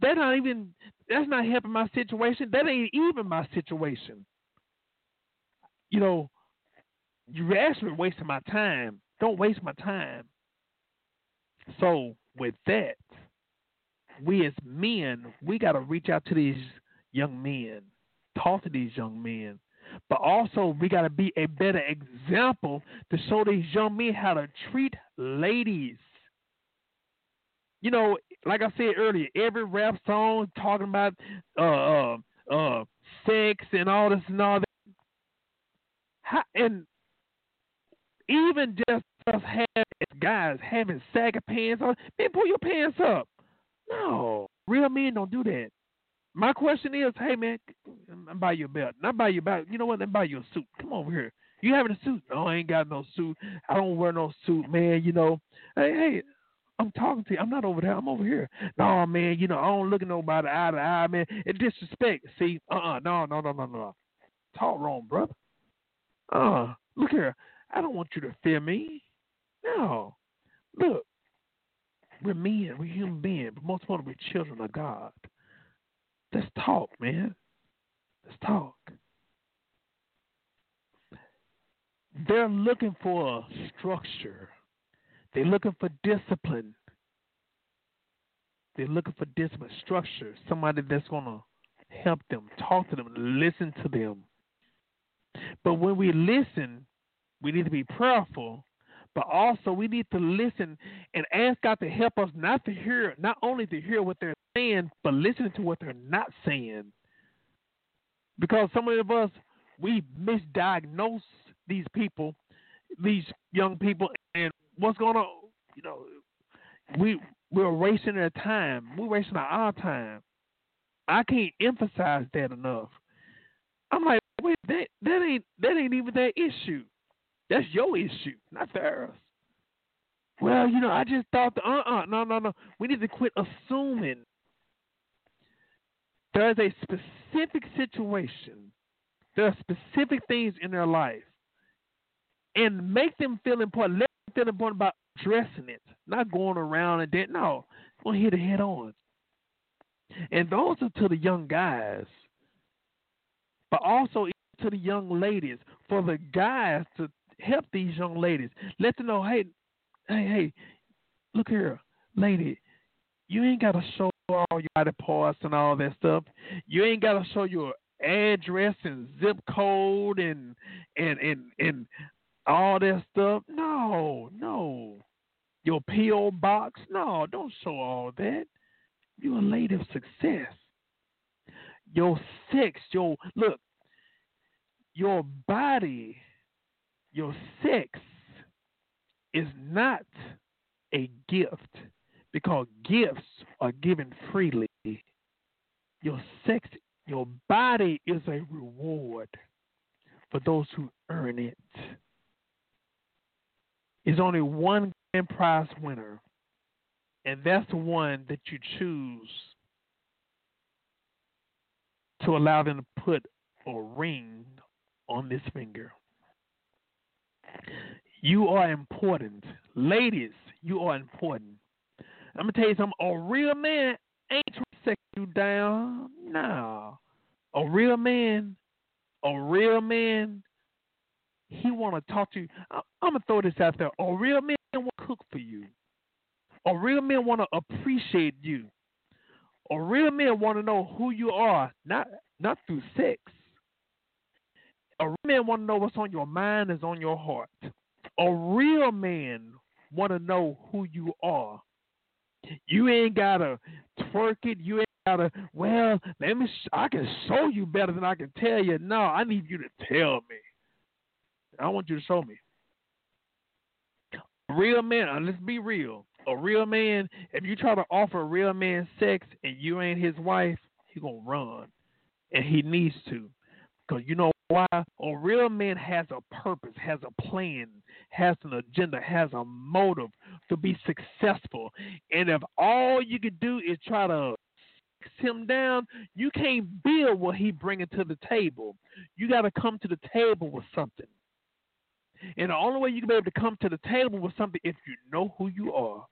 That's not even. That's not helping my situation. That ain't even my situation. You know, you're actually wasting my time. Don't waste my time. So with that, we as men, we got to reach out to these young men, talk to these young men, but also we got to be a better example to show these young men how to treat ladies. You know, like I said earlier, every rap song talking about uh uh, uh sex and all this and all that. How, and even just us having guys having saggy pants on, man, pull your pants up. No, real men don't do that. My question is, hey man, I'm buy you a belt. Not buy you a belt. You know what? Then buy you a suit. Come over here. You having a suit? No, I ain't got no suit. I don't wear no suit, man. You know, hey, hey, I'm talking to you. I'm not over there. I'm over here. No, man. You know, I don't look at nobody eye to eye, man. It disrespect. See, uh, uh no, no, no, no, no. Talk wrong, brother. Uh, look here. I don't want you to fear me. No, look. We're men. We're human beings. But most importantly, we're children of God. Let's talk, man. Let's talk. They're looking for a structure. They're looking for discipline. They're looking for discipline, structure, somebody that's going to help them, talk to them, listen to them. But when we listen, we need to be prayerful, but also we need to listen and ask God to help us not to hear, not only to hear what they're saying, but listening to what they're not saying. Because some of us, we misdiagnose these people, these young people, and what's going on, you know, we we're wasting their time. We're wasting our time. I can't emphasize that enough. I'm like, wait, that that ain't that ain't even that issue. That's your issue, not theirs. Well, you know, I just thought, uh, uh-uh, uh no, no, no. We need to quit assuming. There is a specific situation. There are specific things in their life, and make them feel important. Let them feel important about addressing it, not going around and then no, going to hit it head on. And those are to the young guys, but also to the young ladies. For the guys to help these young ladies. Let them know, hey, hey, hey, look here, lady, you ain't got to show all your body parts and all that stuff. You ain't got to show your address and zip code and and and and all that stuff. No, no. Your PO box. No, don't show all that. You're a lady of success. Your sex, your look, your body, your sex is not a gift because gifts are given freely. Your sex, your body is a reward for those who earn it. There's only one grand prize winner, and that's the one that you choose to allow them to put a ring on this finger. You are important. Ladies, you are important. I'm gonna tell you something. A real man ain't trying to set you down. No. A real man, a real man, he wanna talk to you. I, I'm gonna throw this out there. A real man want to cook for you. A real man want to appreciate you. A real man want to know who you are, not not through sex. A real man want to know what's on your mind, is on your heart. A real man want to know who you are. You ain't gotta twerk it. You ain't gotta. Well, let me. Sh- I can show you better than I can tell you. No, I need you to tell me. I want you to show me. A real man. uh, Let's be real. A real man. If you try to offer a real man sex and you ain't his wife, he gonna run, and he needs to, because you know why? A real man has a purpose, has a plan, has an agenda, has a motive to be successful. And if all you can do is try to him down, you can't build what he bringing to the table. You got to come to the table with something. And the only way you can be able to come to the table with something if you know who you are.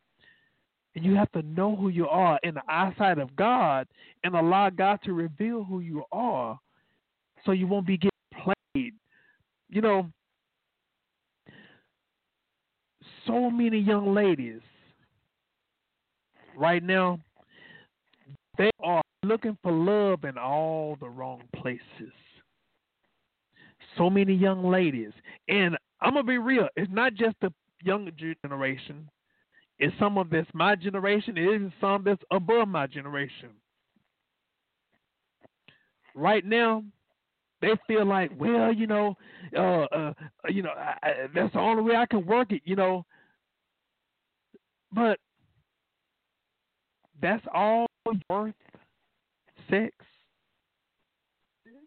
And you have to know who you are in the eyesight of God and allow God to reveal who you are so you won't be getting played. You know, so many young ladies right now, they are looking for love in all the wrong places. So many young ladies. And I'm going to be real, it's not just the younger generation, it's some of this my generation, it is some that's above my generation. Right now, they feel like, well, you know, uh, uh, you know, I, I, that's the only way I can work it, you know. But that's all worth sex.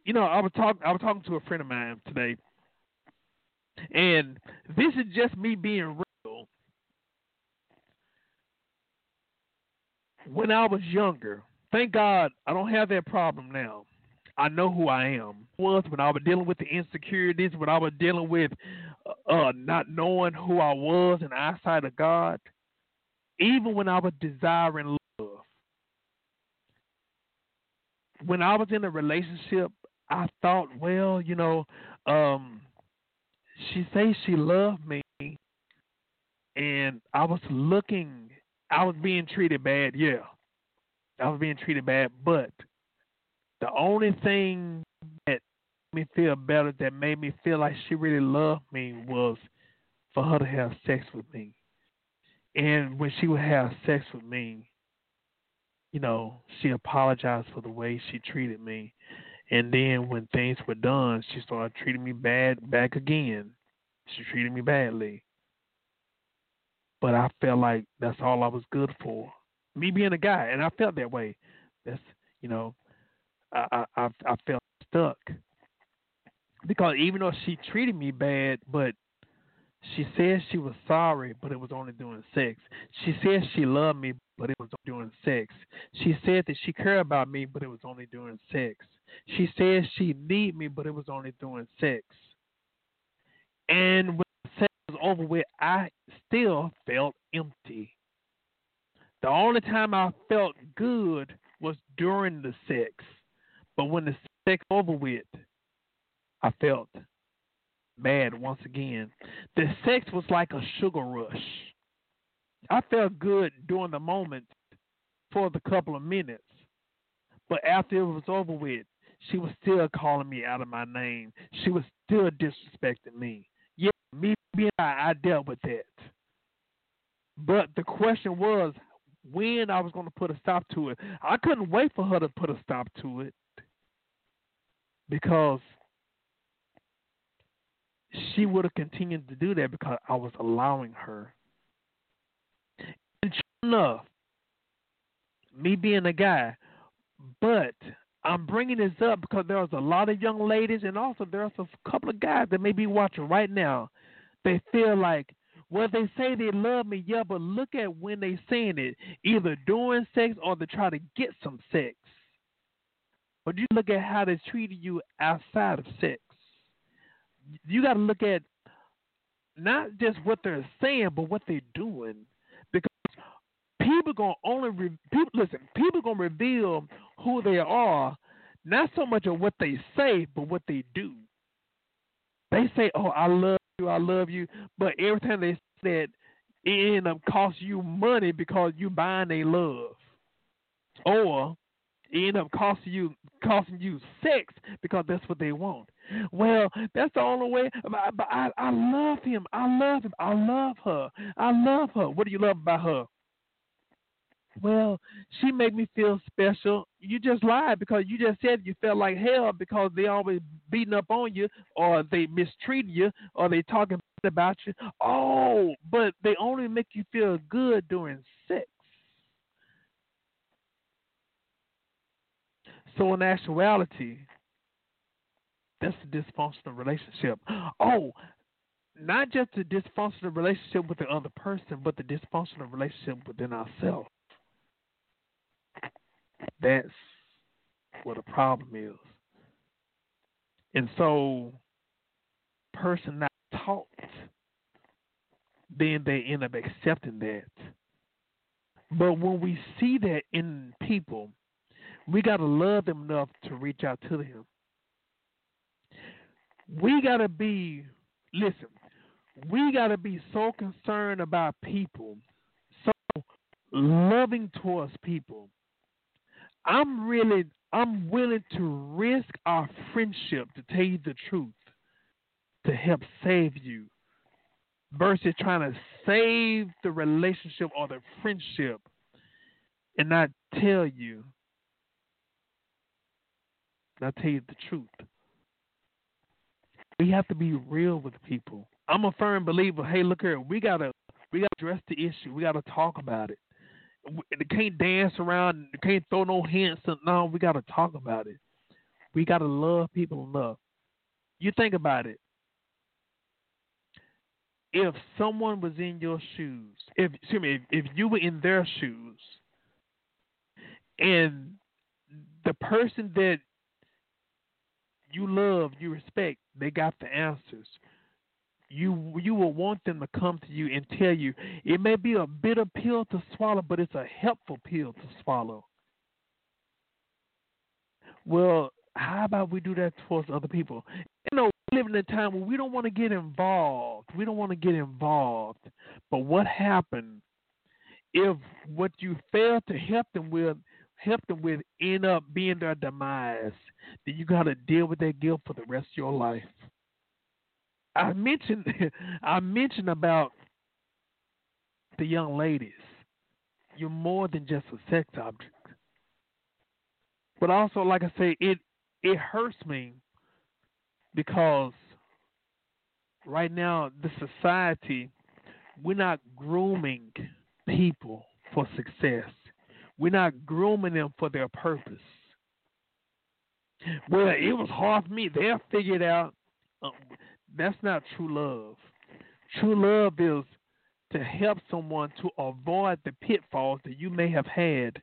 You know, I was talking. I was talking to a friend of mine today, and this is just me being real. When I was younger, thank God I don't have that problem now. I know who I am. Was when I was dealing with the insecurities, when I was dealing with uh, uh, not knowing who I was in the eyesight of God, even when I was desiring love. When I was in a relationship, I thought, well, you know, um, she says she loved me, and I was looking, I was being treated bad. Yeah, I was being treated bad, but the only thing that made me feel better, that made me feel like she really loved me, was for her to have sex with me. And when she would have sex with me, you know, she apologized for the way she treated me. And then when things were done, she started treating me bad back again. She treated me badly. But I felt like that's all I was good for. Me being a guy, and I felt that way. That's you know, I I I felt stuck because even though she treated me bad, but she said she was sorry, but it was only during sex. She said she loved me, but it was during sex. She said that she cared about me, but it was only during sex. She said she need me, but it was only during sex. And when sex was over with, I still felt empty. The only time I felt good was during the sex. But when the sex over with, I felt bad once again. The sex was like a sugar rush. I felt good during the moment for the couple of minutes. But after it was over with, she was still calling me out of my name. She was still disrespecting me. Yeah, me being I, I dealt with that. But the question was, when I was going to put a stop to it. I couldn't wait for her to put a stop to it because she would have continued to do that because I was allowing her. And sure enough, me being a guy, but I'm bringing this up because there's a lot of young ladies and also there's a couple of guys that may be watching right now. They feel like, well, they say they love me, yeah, but look at when they saying it, either doing sex or they try to get some sex. But you look at how they treated you outside of sex. You got to look at not just what they're saying, but what they're doing, because people gonna only re- people listen. People gonna reveal who they are, not so much of what they say, but what they do. They say, "Oh, I love you, I love you," but every time they said, it end up costing you money because you buying a love, or end up costing you costing you sex because that's what they want. Well, that's the only way. But I, I, love him. I love him. I love her. I love her. What do you love about her? Well, she made me feel special. You just lied because you just said you felt like hell because they always beating up on you or they mistreat you or they talking about you. Oh, but they only make you feel good during sex. So in actuality, that's a dysfunctional relationship. Oh, not just a dysfunctional relationship with the other person, but the dysfunctional relationship within ourselves. That's what the problem is. And so, person not taught, then they end up accepting that. But when we see that in people, we got to love them enough to reach out to them. We got to be, listen, we got to be so concerned about people, so loving towards people. I'm really, I'm willing to risk our friendship to tell you the truth to help save you versus trying to save the relationship or the friendship and not tell you, not tell you the truth. We have to be real with people. I'm a firm believer. Hey, look here, we gotta we gotta address the issue. We gotta talk about it. They can't dance around. They can't throw no hints. No, we gotta talk about it. We gotta love people enough. You think about it. If someone was in your shoes, if excuse me, if, if you were in their shoes, and the person that you love, you respect, they got the answers. You you will want them to come to you and tell you. It may be a bitter pill to swallow, but it's a helpful pill to swallow. Well, how about we do that towards other people? You know, we live in a time where we don't want to get involved. We don't want to get involved. But what happened if what you failed to help them with help them with end up being their demise? Then you got to deal with that guilt for the rest of your life. I mentioned I mentioned about the young ladies. You're more than just a sex object. But also, like I say, it it hurts me because right now the society we're not grooming people for success. We're not grooming them for their purpose. Well, it was hard for me. They'll figure it out. Um, that's not true love. True love is to help someone to avoid the pitfalls that you may have had.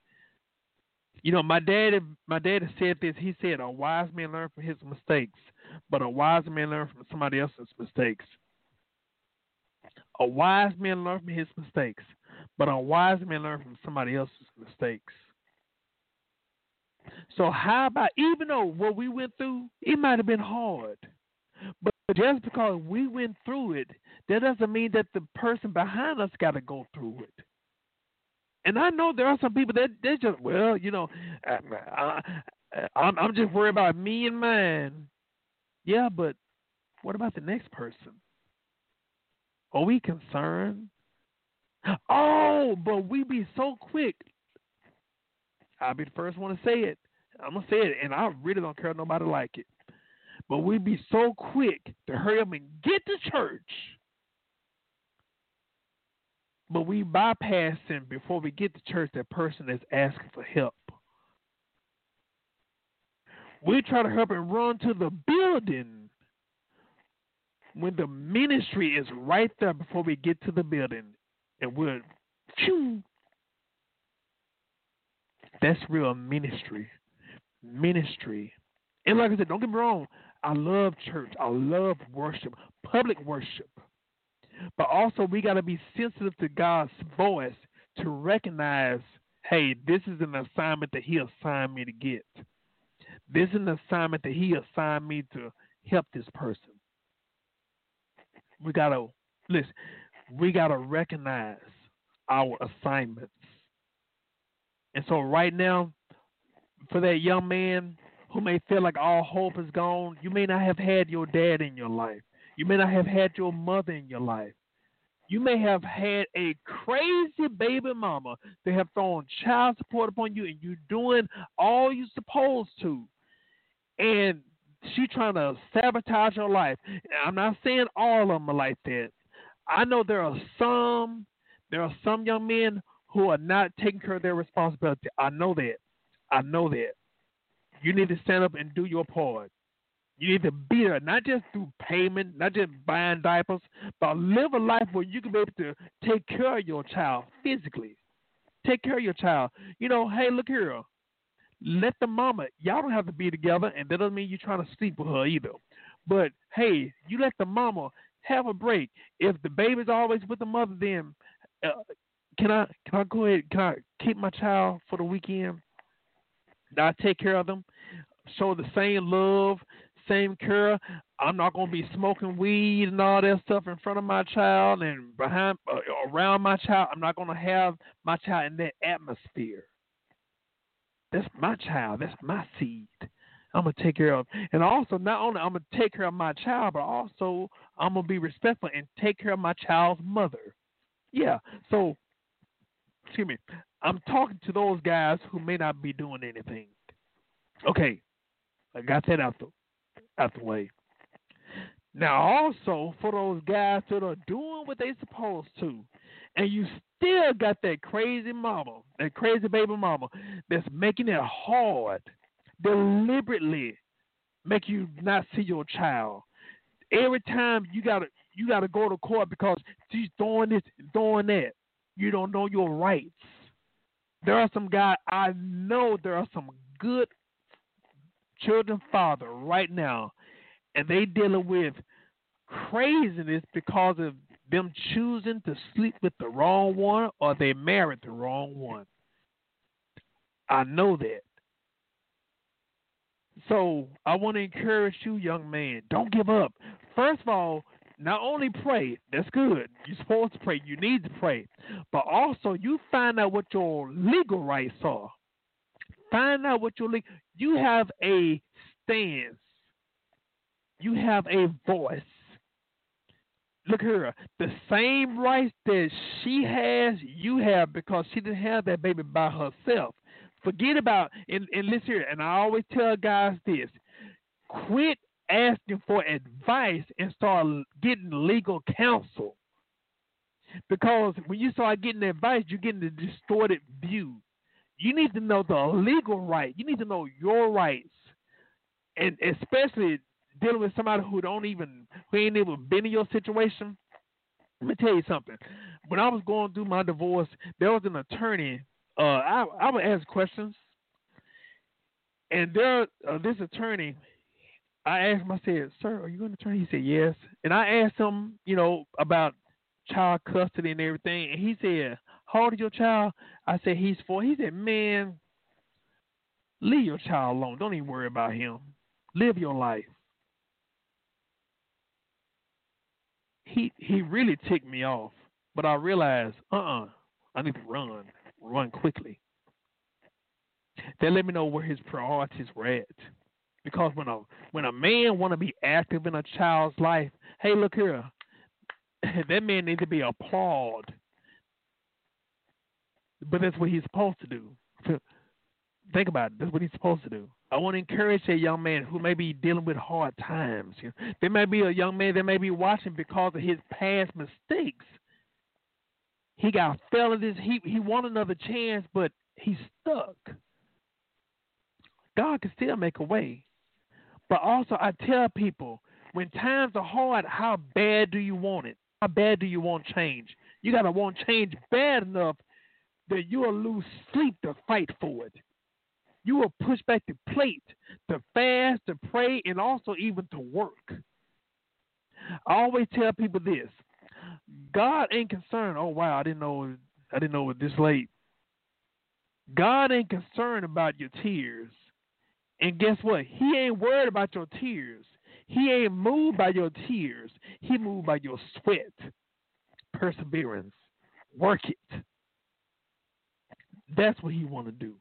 You know, my dad, my dad said this. He said, "A wise man learns from his mistakes, but a wise man learns from somebody else's mistakes." A wise man learns from his mistakes, but a wise man learns from somebody else's mistakes. So how about even though what we went through, it might have been hard, but just because we went through it, that doesn't mean that the person behind us got to go through it. And I know there are some people that they just well, you know, I, I'm I'm just worried about me and mine. Yeah, but what about the next person? Are we concerned Oh, but we be so quick. I'll be the first one to say it. I'm gonna say it, and I really don't care if nobody like it. But we be so quick to hurry up and get to church. But we bypassing before we get to church that person that's asking for help. We try to help and run to the building when the ministry is right there before we get to the building. And we're, phew, that's real ministry. Ministry. And like I said, don't get me wrong, I love church. I love worship, public worship. But also, we got to be sensitive to God's voice to recognize hey, this is an assignment that He assigned me to get. This is an assignment that He assigned me to help this person. We got to, listen, we got to recognize our assignments. And so, right now, for that young man who may feel like all hope is gone, you may not have had your dad in your life. You may not have had your mother in your life. You may have had a crazy baby mama that have thrown child support upon you and you're doing all you're supposed to. And she trying to sabotage your life. I'm not saying all of them are like that. I know there are some there are some young men who are not taking care of their responsibility. I know that. I know that. You need to stand up and do your part. You need to be there, not just through payment, not just buying diapers, but live a life where you can be able to take care of your child physically. Take care of your child. You know, hey, look here. Let the mama, y'all don't have to be together, and that doesn't mean you're trying to sleep with her either. But hey, you let the mama have a break. If the baby's always with the mother, then uh, can I can I go ahead? Can I keep my child for the weekend? I take care of them, show the same love, same care. I'm not gonna be smoking weed and all that stuff in front of my child and behind uh, around my child. I'm not gonna have my child in that atmosphere. That's my child. That's my seed. I'm gonna take care of, and also not only I'm gonna take care of my child, but also I'm gonna be respectful and take care of my child's mother. Yeah. So, excuse me. I'm talking to those guys who may not be doing anything. Okay, I got that out the out the way. Now, also for those guys that are doing what they supposed to, and you still got that crazy mama, that crazy baby mama, that's making it hard, deliberately make you not see your child. Every time you gotta you gotta go to court because she's doing this, doing that. You don't know your rights. There are some guys I know there are some good children father right now, and they dealing with craziness because of them choosing to sleep with the wrong one or they married the wrong one. I know that. So I want to encourage you, young man, don't give up. First of all, not only pray, that's good. You're supposed to pray. You need to pray. But also you find out what your legal rights are. Find out what your legal you have a stance. You have a voice. Look here, the same rights that she has, you have because she didn't have that baby by herself. Forget about and, and listen here, and I always tell guys this: quit asking for advice and start getting legal counsel. Because when you start getting advice, you're getting a distorted view. You need to know the legal right. You need to know your rights, and especially dealing with somebody who don't even who ain't even been in your situation. Let me tell you something. When I was going through my divorce, there was an attorney. Uh, I I would ask questions, and there uh, this attorney I asked him, I said, Sir, are you an attorney? He said, Yes. And I asked him, you know, about child custody and everything. And he said, How old is your child? I said, He's four. He said, Man, leave your child alone. Don't even worry about him. Live your life. He he really ticked me off. But I realized, uh uh-uh, uh, I need to run. Run quickly. They let me know where his priorities were at. Because when a when a man want to be active in a child's life, hey, look here, that man needs to be applauded. but that's what he's supposed to do. Think about it. That's what he's supposed to do. I want to encourage a young man who may be dealing with hard times. You know, there may be a young man that may be watching because of his past mistakes. He got felonies. He he won another chance, but he's stuck. God can still make a way. But also, I tell people when times are hard, how bad do you want it? How bad do you want change? You got to want change bad enough that you'll lose sleep to fight for it. You will push back the plate to fast, to pray, and also even to work. I always tell people this God ain't concerned. Oh wow, I didn't know I didn't know it was this late. God ain't concerned about your tears. And guess what? He ain't worried about your tears. He ain't moved by your tears. He moved by your sweat, perseverance. Work it. That's what he want to do.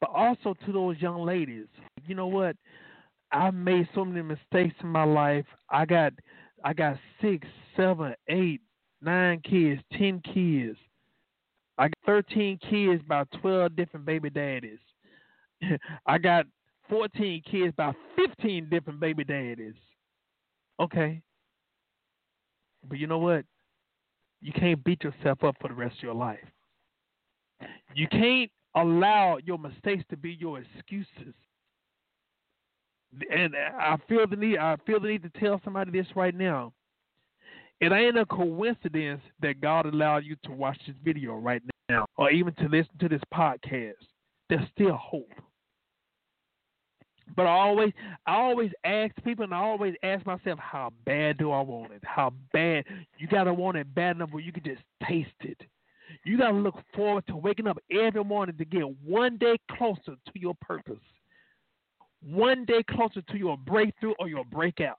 But also to those young ladies, you know what? I made so many mistakes in my life. I got I got six, seven, eight, nine kids, ten kids. I got thirteen kids by twelve different baby daddies. I got 14 kids by 15 different baby daddies. Okay. But you know what? You can't beat yourself up for the rest of your life. You can't allow your mistakes to be your excuses. And I feel the need I feel the need to tell somebody this right now. It ain't a coincidence that God allowed you to watch this video right now or even to listen to this podcast. There's still hope. But I always, I always ask people, and I always ask myself, how bad do I want it? How bad? You gotta want it bad enough where you can just taste it. You gotta look forward to waking up every morning to get one day closer to your purpose, one day closer to your breakthrough or your breakout.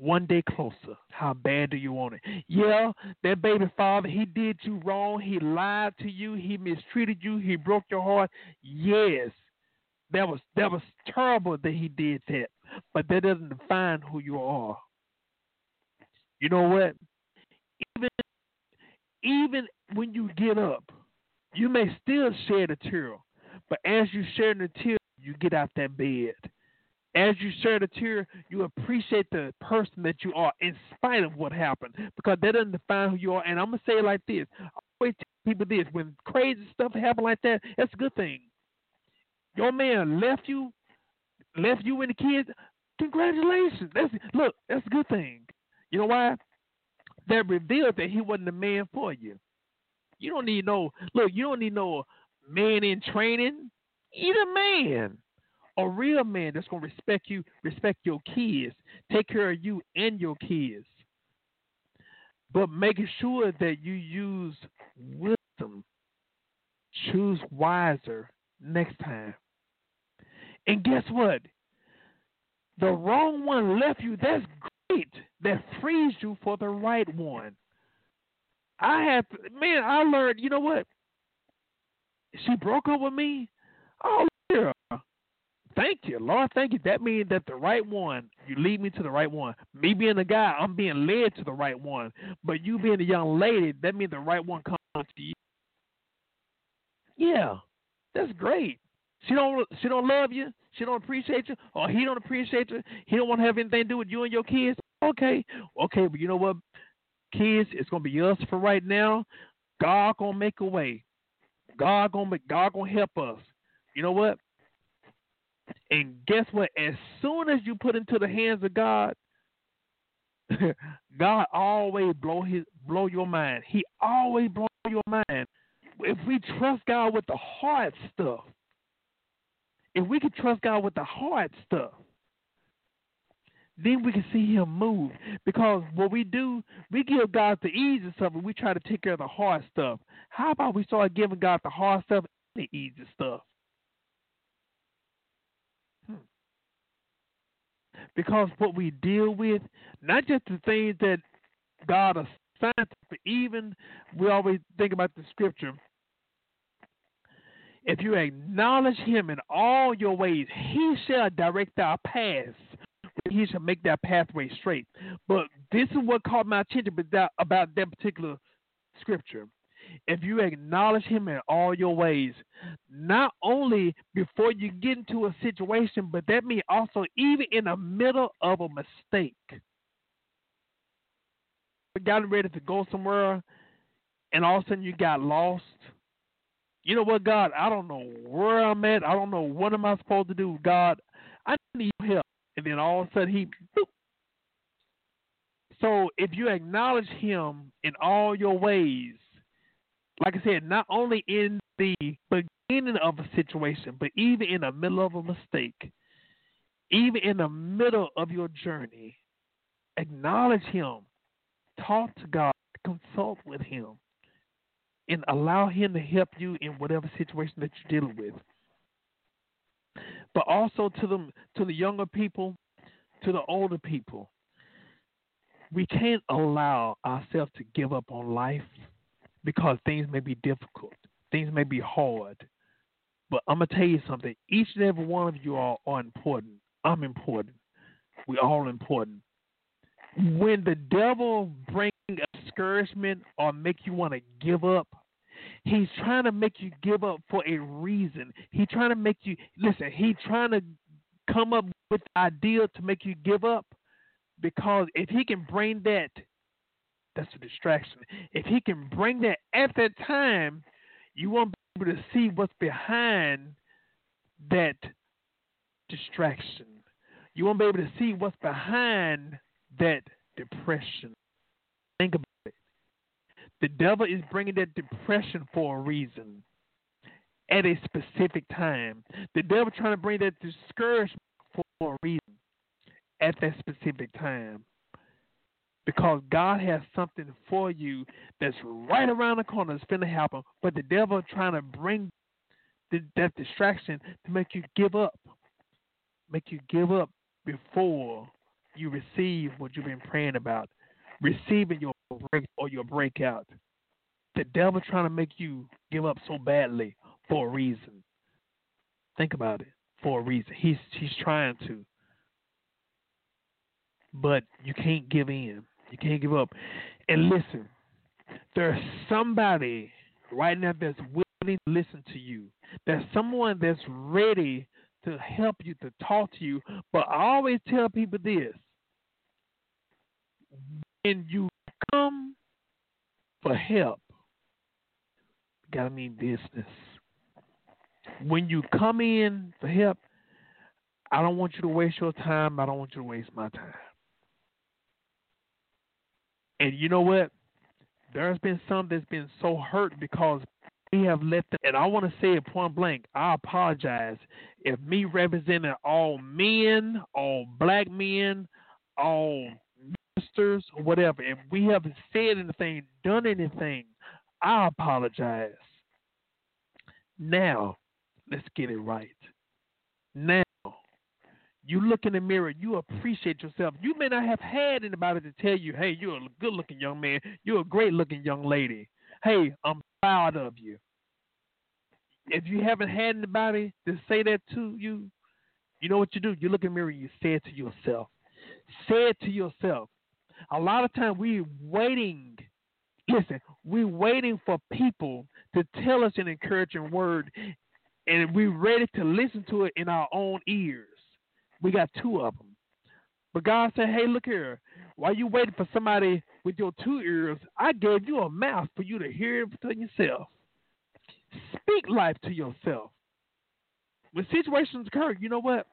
One day closer. How bad do you want it? Yeah, that baby father, he did you wrong. He lied to you. He mistreated you. He broke your heart. Yes that was that was terrible that he did that, but that doesn't define who you are. You know what? Even even when you get up, you may still shed a tear, but as you shed the tear, you get out that bed. As you shed a tear, you appreciate the person that you are in spite of what happened, because that doesn't define who you are. And I'm gonna say it like this: I always tell people this: when crazy stuff happen like that, that's a good thing your man left you, left you and the kids. Congratulations. That's look, that's a good thing. You know why? That revealed that he wasn't the man for you. You don't need no look, you don't need no man in training. He's a man. A real man that's gonna respect you, respect your kids, take care of you and your kids. But making sure that you use wisdom, choose wiser next time. And guess what? The wrong one left you. That's great. That frees you for the right one. I have, man, I learned, you know what? She broke up with me. Oh, yeah. Thank you, Lord. Thank you. That means that the right one, you lead me to the right one. Me being a guy, I'm being led to the right one. But you being a young lady, that means the right one comes to you. Yeah, that's great. She don't she don't love you. She don't appreciate you, or he don't appreciate you. He don't want to have anything to do with you and your kids. Okay, okay, but you know what, kids, it's gonna be us for right now. God gonna make a way. God gonna make, God gonna help us. You know what? And guess what? As soon as you put into the hands of God, God always blow his blow your mind. He always blow your mind. If we trust God with the hard stuff, if we can trust God with the hard stuff, then we can see Him move. Because what we do, we give God the easy stuff and we try to take care of the hard stuff. How about we start giving God the hard stuff and the easy stuff? Hmm. Because what we deal with, not just the things that God assigned, but even we always think about the scripture if you acknowledge him in all your ways, he shall direct our paths. He shall make that pathway straight. But this is what caught my attention about that particular scripture. if you acknowledge him in all your ways, not only before you get into a situation, but that means also even in the middle of a mistake. You got ready to go somewhere and all of a sudden you got lost. You know what, God? I don't know where I'm at. I don't know what am I supposed to do. God, I need help. And then all of a sudden he boop, so if you acknowledge him in all your ways, like I said, not only in the beginning of a situation, but even in the middle of a mistake, even in the middle of your journey, acknowledge him, talk to God, consult with him, and allow him to help you in whatever situation that you're dealing with. But also to the to the younger people, to the older people, we can't allow ourselves to give up on life because things may be difficult, things may be hard. But I'm gonna tell you something. Each and every one of you all are important. I'm important. We all important. When the devil brings discouragement or make you want to give up, he's trying to make you give up for a reason. He's trying to make you listen. He's trying to come up with the idea to make you give up because if he can bring that, that's a distraction. If he can bring that at that time, you won't be able to see what's behind that distraction. You won't be able to see what's behind that depression. Think about. The devil is bringing that depression for a reason at a specific time. The devil trying to bring that discouragement for a reason at that specific time. Because God has something for you that's right around the corner that's going to happen, but the devil trying to bring the, that distraction to make you give up, make you give up before you receive what you've been praying about, receiving your break or your breakout. The devil trying to make you give up so badly for a reason. Think about it. For a reason. He's he's trying to but you can't give in. You can't give up. And listen, there's somebody right now that's willing to listen to you. There's someone that's ready to help you, to talk to you. But I always tell people this when you come for help, gotta mean business. When you come in for help, I don't want you to waste your time. I don't want you to waste my time. And you know what? There's been some that's been so hurt because we have let them, and I want to say it point blank. I apologize if me representing all men, all black men, all ministers, or whatever, if we haven't said anything, done anything, I apologize. Now, let's get it right. Now, you look in the mirror, you appreciate yourself. You may not have had anybody to tell you, hey, you're a good looking young man, you're a great looking young lady. Hey, I'm proud of you. If you haven't had anybody to say that to you, you know what you do? You look in the mirror and you say it to yourself. Say it to yourself. A lot of times we're waiting. Listen, we're waiting for people to tell us an encouraging word, and we're ready to listen to it in our own ears. We got two of them. But God said, hey, look here. While you waiting for somebody with your two ears, I gave you a mouth for you to hear it to yourself. Speak life to yourself. When situations occur, you know what?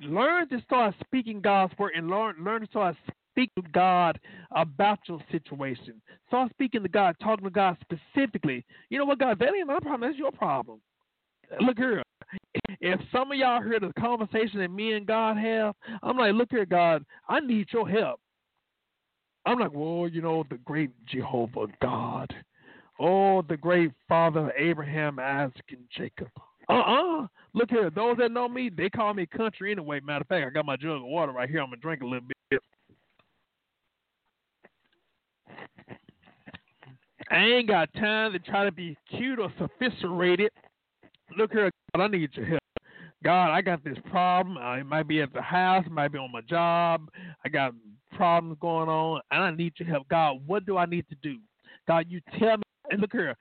Learn to start speaking God's word and learn learn to start speaking to God about your situation. Start speaking to God, talking to God specifically. You know what, God, that ain't my problem, that's your problem. Look here if some of y'all hear the conversation that me and God have, I'm like, look here, God, I need your help. I'm like, well, you know, the great Jehovah God. Oh, the great Father Abraham, Isaac, and Jacob. Uh-uh. Look here, those that know me, they call me country anyway. Matter of fact, I got my jug of water right here. I'm gonna drink a little bit. I ain't got time to try to be cute or sophisticated. Look here, God, I need your help. God, I got this problem. I might be at the house, might be on my job. I got problems going on, and I need your help. God, what do I need to do? God, you tell me. And look here,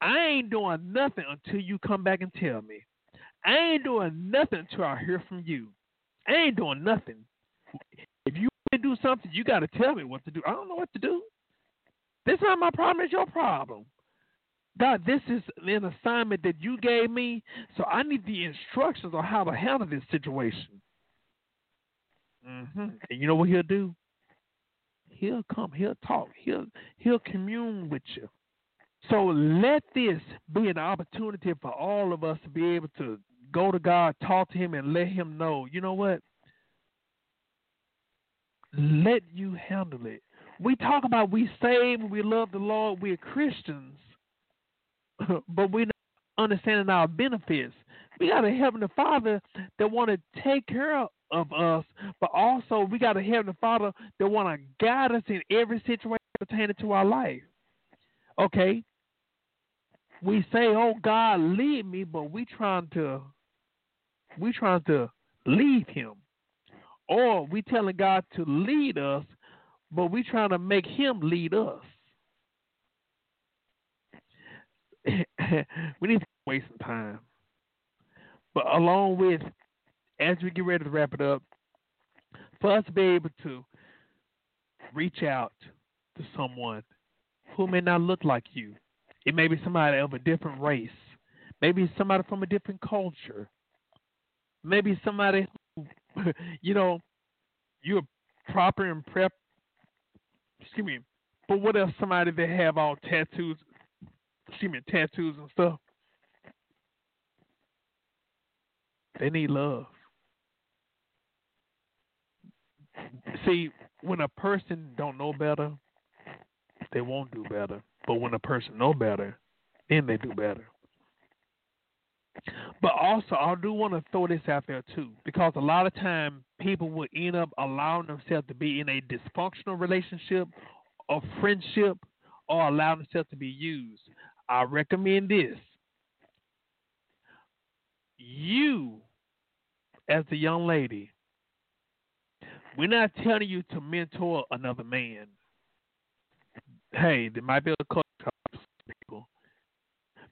I ain't doing nothing until you come back and tell me. I ain't doing nothing until I hear from you. I ain't doing nothing. If you want to do something, you got to tell me what to do. I don't know what to do. This not my problem. It's your problem. God, this is an assignment that you gave me, so I need the instructions on how to handle this situation. Mm-hmm. And you know what he'll do? He'll come. He'll talk. He'll he'll commune with you. So let this be an opportunity for all of us to be able to go to God, talk to Him, and let Him know. You know what? Let you handle it. We talk about we saved, we love the Lord, we're Christians, but we're not understanding our benefits. We got a heavenly Father that want to take care of us, but also we got a heavenly Father that want to guide us in every situation pertaining to our life. Okay, we say, "Oh God, lead me," but we trying to we trying to leave Him, or we telling God to lead us, but we trying to make Him lead us. we need to waste some time. But along with, as we get ready to wrap it up, for us to be able to reach out to someone who may not look like you. It may be somebody of a different race, maybe somebody from a different culture, maybe somebody you know, you're proper and prep. Excuse me. But what if somebody that have all tattoos, excuse me, tattoos and stuff? They need love. See, when a person don't know better, they won't do better. But when a person know better, then they do better. But also, I do want to throw this out there too, because a lot of time people will end up allowing themselves to be in a dysfunctional relationship or friendship, or allow themselves to be used. I recommend this: you, as a young lady, we're not telling you to mentor another man. Hey, there might be a culture people.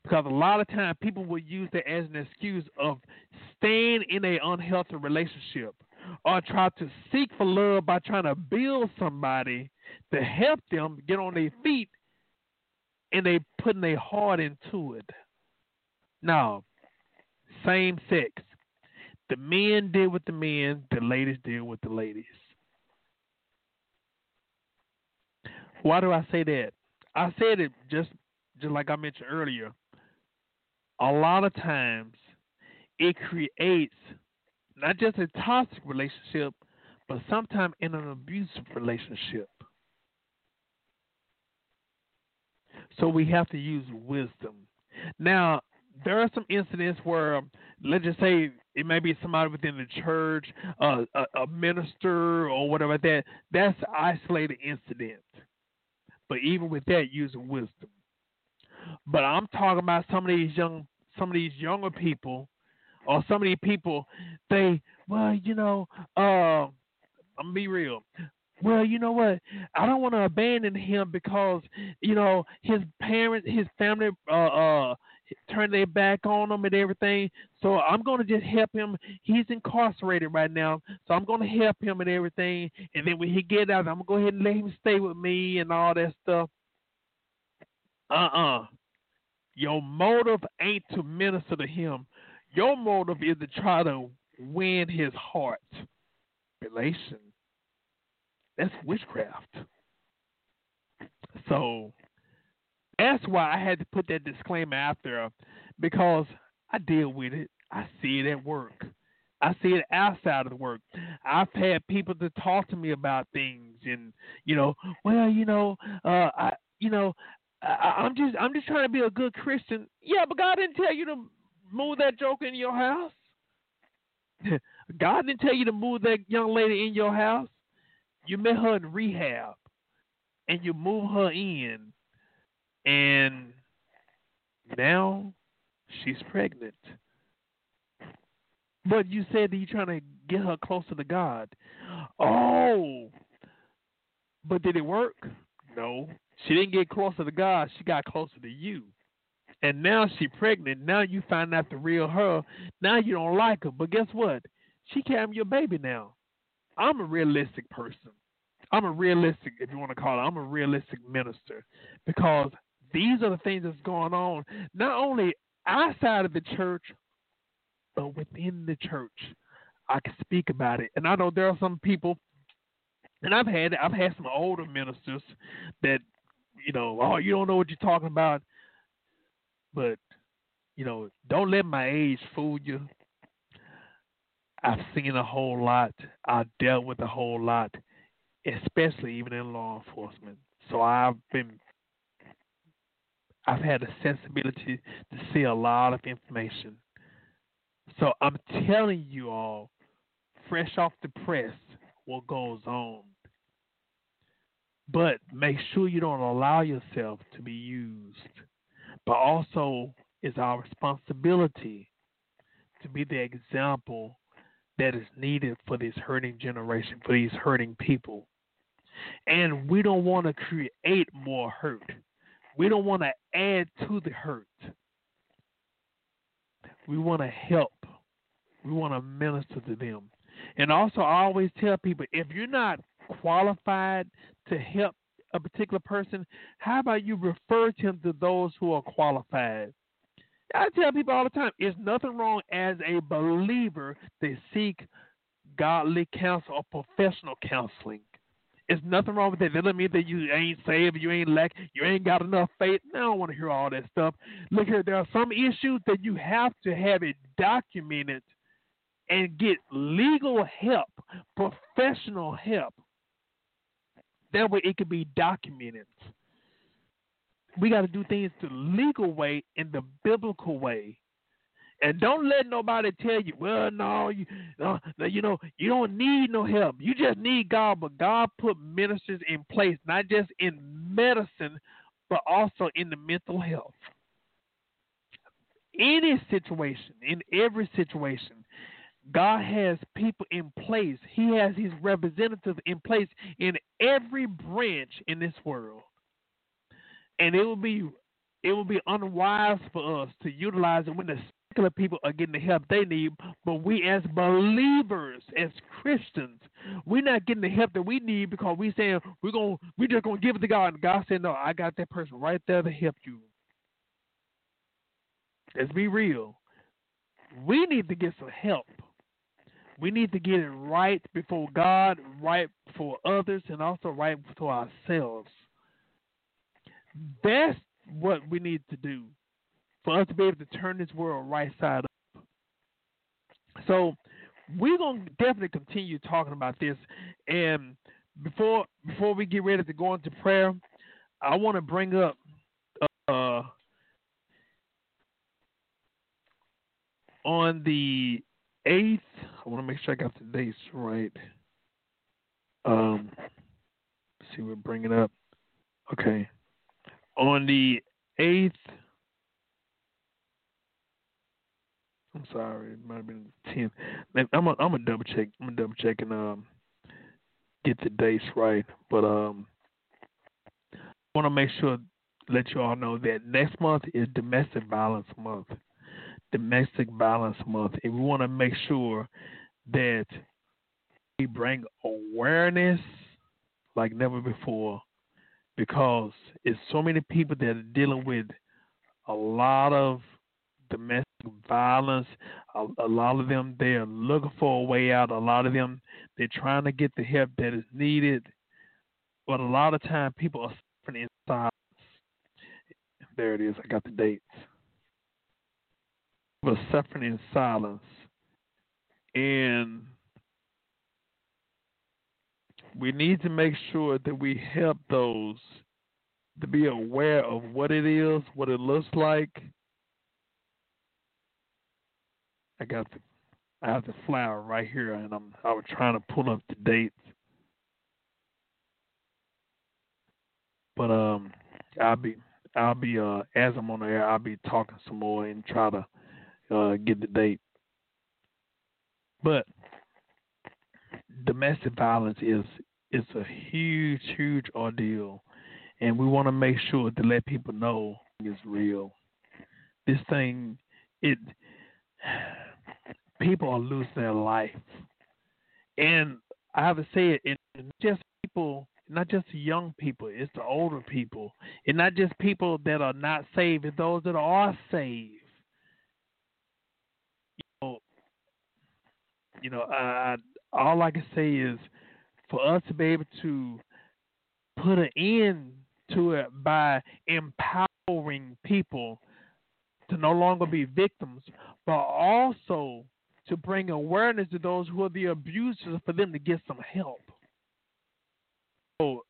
Because a lot of times people will use that as an excuse of staying in an unhealthy relationship or try to seek for love by trying to build somebody to help them get on their feet and they putting their heart into it. Now, same sex. The men deal with the men, the ladies deal with the ladies. Why do I say that? I said it just just like I mentioned earlier. A lot of times it creates not just a toxic relationship, but sometimes in an abusive relationship. So we have to use wisdom. Now, there are some incidents where, let's just say, it may be somebody within the church, uh, a, a minister, or whatever that. That's isolated incident. But even with that, using wisdom. But I'm talking about some of these young, some of these younger people, or some of these people. They, well, you know, uh, I'm gonna be real. Well, you know what? I don't want to abandon him because you know his parents, his family, uh, uh, turn their back on him and everything. So I'm going to just help him. He's incarcerated right now, so I'm going to help him and everything. And then when he get out, I'm going to go ahead and let him stay with me and all that stuff. Uh-uh. Your motive ain't to minister to him. Your motive is to try to win his heart. Relation. That's witchcraft. So that's why I had to put that disclaimer out there because I deal with it. I see it at work. I see it outside of the work. I've had people to talk to me about things, and you know, well, you know, uh, I, you know, I, I'm just, I'm just trying to be a good Christian. Yeah, but God didn't tell you to move that joker in your house. God didn't tell you to move that young lady in your house. You met her in rehab, and you move her in, and now she's pregnant. But you said that you're trying to get her closer to God. Oh, but did it work? No. She didn't get closer to God, she got closer to you. And now she pregnant. Now you find out the real her. Now you don't like her. But guess what? She carrying your baby now. I'm a realistic person. I'm a realistic, if you want to call it, I'm a realistic minister because these are the things that's going on, not only outside of the church, but within the church. I can speak about it. And I know there are some people, and I've had I've had some older ministers that, you know, oh, you don't know what you're talking about. But, you know, don't let my age fool you. I've seen a whole lot. I've dealt with a whole lot, especially even in law enforcement. So I've been I've had the sensibility to see a lot of information. So I'm telling you all, fresh off the press, what goes on. But make sure you don't allow yourself to be used. But also, it's our responsibility to be the example that is needed for this hurting generation, for these hurting people. And we don't want to create more hurt. We don't want to add to the hurt. We want to help. We want to minister to them. And also, I always tell people if you're not qualified to help a particular person, how about you refer them to those who are qualified? I tell people all the time, it's nothing wrong as a believer to seek godly counsel or professional counseling. It's nothing wrong with that. That doesn't mean that you ain't saved, you ain't lack, you ain't got enough faith. I don't want to hear all that stuff. Look here, there are some issues that you have to have it documented and get legal help, professional help. That way it can be documented. We got to do things the legal way and the biblical way. And don't let nobody tell you, well, no, you, uh, you know, you don't need no help. You just need God. But God put ministers in place, not just in medicine, but also in the mental health. Any situation, in every situation, God has people in place. He has his representatives in place in every branch in this world. And it will be it will be unwise for us to utilize it when the secular people are getting the help they need, but we as believers, as Christians, we're not getting the help that we need because we saying we're going we just gonna give it to God and God said, No, I got that person right there to help you. Let's be real. We need to get some help. We need to get it right before God, right for others, and also right for ourselves. That's what we need to do for us to be able to turn this world right side up. So we're gonna definitely continue talking about this. And before before we get ready to go into prayer, I want to bring up uh, on the eighth. I want to make sure I got the dates right. Um, see, we're bringing up. Okay, on the eighth. I'm sorry, it might have been tenth. I'm a, I'm double check. I'm a double check and um get the dates right. But um, I want to make sure let you all know that next month is domestic violence month. Domestic violence month, and we want to make sure that we bring awareness like never before because it's so many people that are dealing with a lot of domestic violence. A, a, lot of them they are looking for a way out. A lot of them they're trying to get the help that is needed, but a lot of time people are suffering in silence. There it is. I got the dates. People are suffering in silence, and we need to make sure that we help those to be aware of what it is, what it looks like. I got the I have the flower right here and I'm I was trying to pull up the dates. But um I'll be I'll be uh as I'm on the air I'll be talking some more and try to uh get the date. But domestic violence is is a huge, huge ordeal, and we want to make sure to let people know it's real. This thing, it people are losing their life, and I have to say it, it's just people, not just young people, it's the older people, and not just people that are not saved, it's those that are saved. You know, you know, I, all I can say is for us to be able to put an end to it by empowering people to no longer be victims, but also to bring awareness to those who are the abusers for them to get some help. So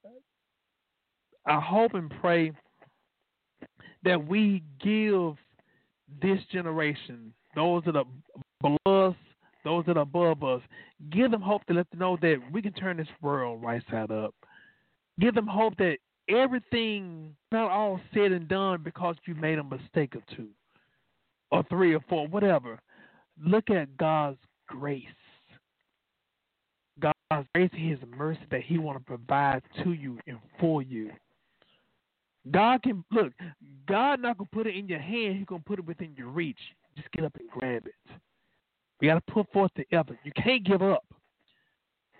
I hope and pray that we give this generation, those that are below us, those that are above us, give them hope to let them know that we can turn this world right side up. Give them hope that everything not all said and done because you made a mistake or two or three or four, whatever. Look at God's grace. God's grace His mercy that He want to provide to you and for you. God can look. God not gonna put it in your hand. He's gonna put it within your reach. Just get up and grab it. We gotta put forth the effort. You can't give up.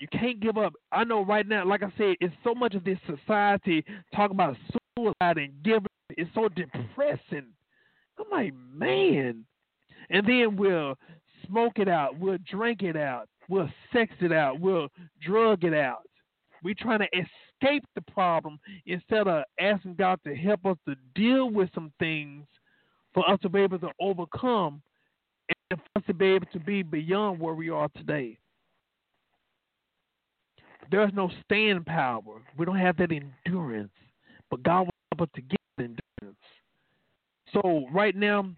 You can't give up. I know right now, like I said, it's so much of this society talking about suicide and giving. It's so depressing. I'm like, man. And then we'll smoke it out. We'll drink it out. We'll sex it out. We'll drug it out. We're trying to escape the problem instead of asking God to help us to deal with some things for us to be able to overcome and for us to be able to be beyond where we are today. There's no staying power. We don't have that endurance. But God will help us to get endurance. So right now,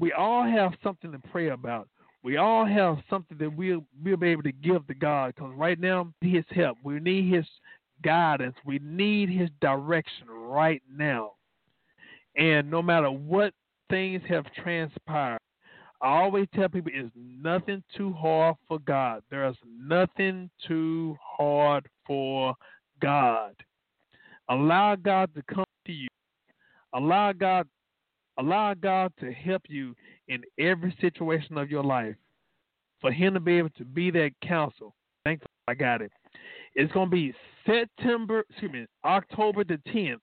we all have something to pray about. We all have something that we'll we'll be able to give to God because right now His help. We need His guidance. We need His direction right now. And no matter what things have transpired, I always tell people it's nothing too hard for God. There's nothing too hard for God. Allow God to come to you. Allow God allow God to help you in every situation of your life. For him to be able to be that counsel. Thankfully I got it. It's gonna be September excuse me, October the tenth.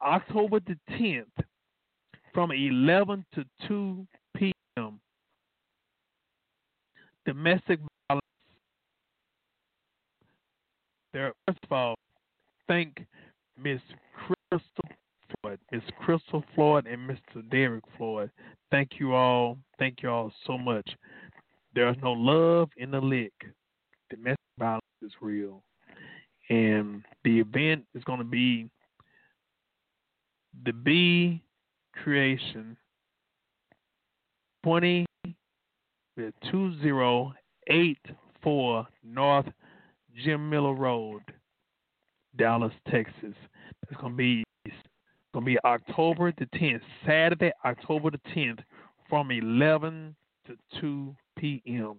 October the tenth from eleven to two PM. Domestic violence. There first of all, thank Miss Crystal Floyd, Miss Crystal Floyd, and Mr. Derek Floyd. Thank you all. Thank you all so much. There's no love in the lick. Domestic violence is real. And the event is going to be the B creation 20 2084 North Jim Miller Road, Dallas, Texas. It's gonna be gonna be October the 10th, Saturday, October the 10th, from 11 to 2 p.m.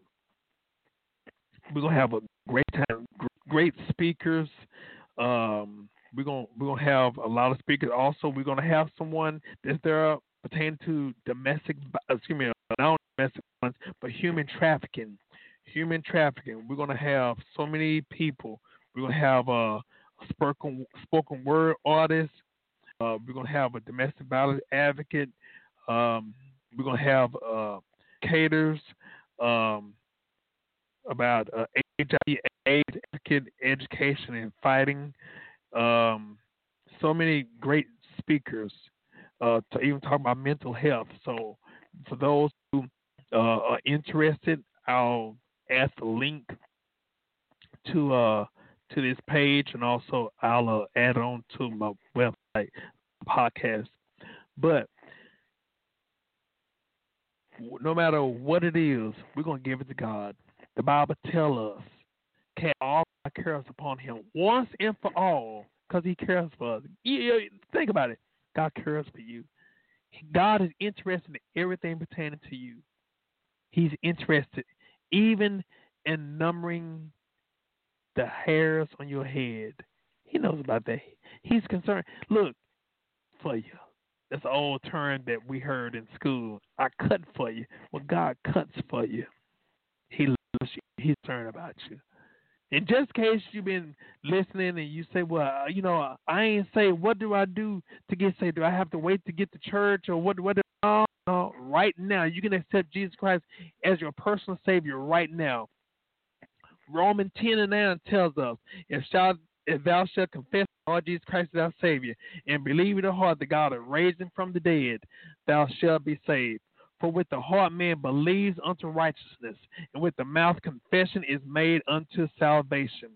We're gonna have a great time, great speakers. Um, we're gonna we're gonna have a lot of speakers. Also, we're gonna have someone that's there pertaining to domestic, excuse me, domestic violence, but human trafficking. Human trafficking. We're gonna have so many people. We're gonna have a spoken spoken word artist. Uh, we're gonna have a domestic violence advocate. Um, we're gonna have uh, caters um, about uh, HIV AIDS education and fighting. Um, so many great speakers uh, to even talk about mental health. So for those who uh, are interested, I'll add the link to uh, to this page, and also I'll uh, add on to my website podcast. But no matter what it is, we're gonna give it to God. The Bible tells us, "Cast all our cares upon Him once and for all, because He cares for us." Think about it. God cares for you. God is interested in everything pertaining to you. He's interested even in numbering the hairs on your head. He knows about that. He's concerned. Look for you. That's an old term that we heard in school. I cut for you. Well, God cuts for you. He loves you. He's concerned about you. In just case you've been listening and you say, well, you know, I ain't say, what do I do to get saved? Do I have to wait to get to church or what? What? No, no. Right now, you can accept Jesus Christ as your personal Savior right now. Romans 10 and 9 tells us, if, if thou shalt confess Lord Jesus Christ as our Savior and believe in the heart that God has raised him from the dead, thou shalt be saved. For with the heart man believes unto righteousness, and with the mouth confession is made unto salvation.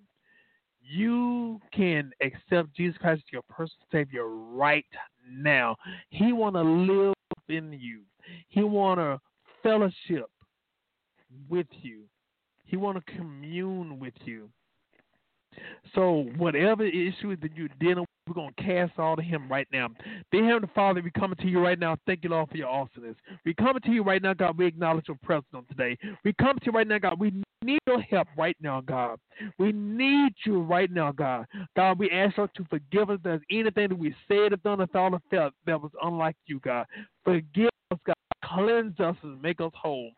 You can accept Jesus Christ as your personal Savior right now. He want to live in you. He want to fellowship with you. He want to commune with you. So whatever issue that you're dealing with, we're going to cast all to him right now. Dear Heavenly Father, we coming to you right now. Thank you, Lord, for your awesomeness. We coming to you right now, God. We acknowledge your presence on today. We come to you right now, God. We need your help right now, God. We need you right now, God. God, we ask you to forgive us there's anything that we said or done or thought or felt that was unlike you, God. Forgive us, God. Cleanse us and make us whole.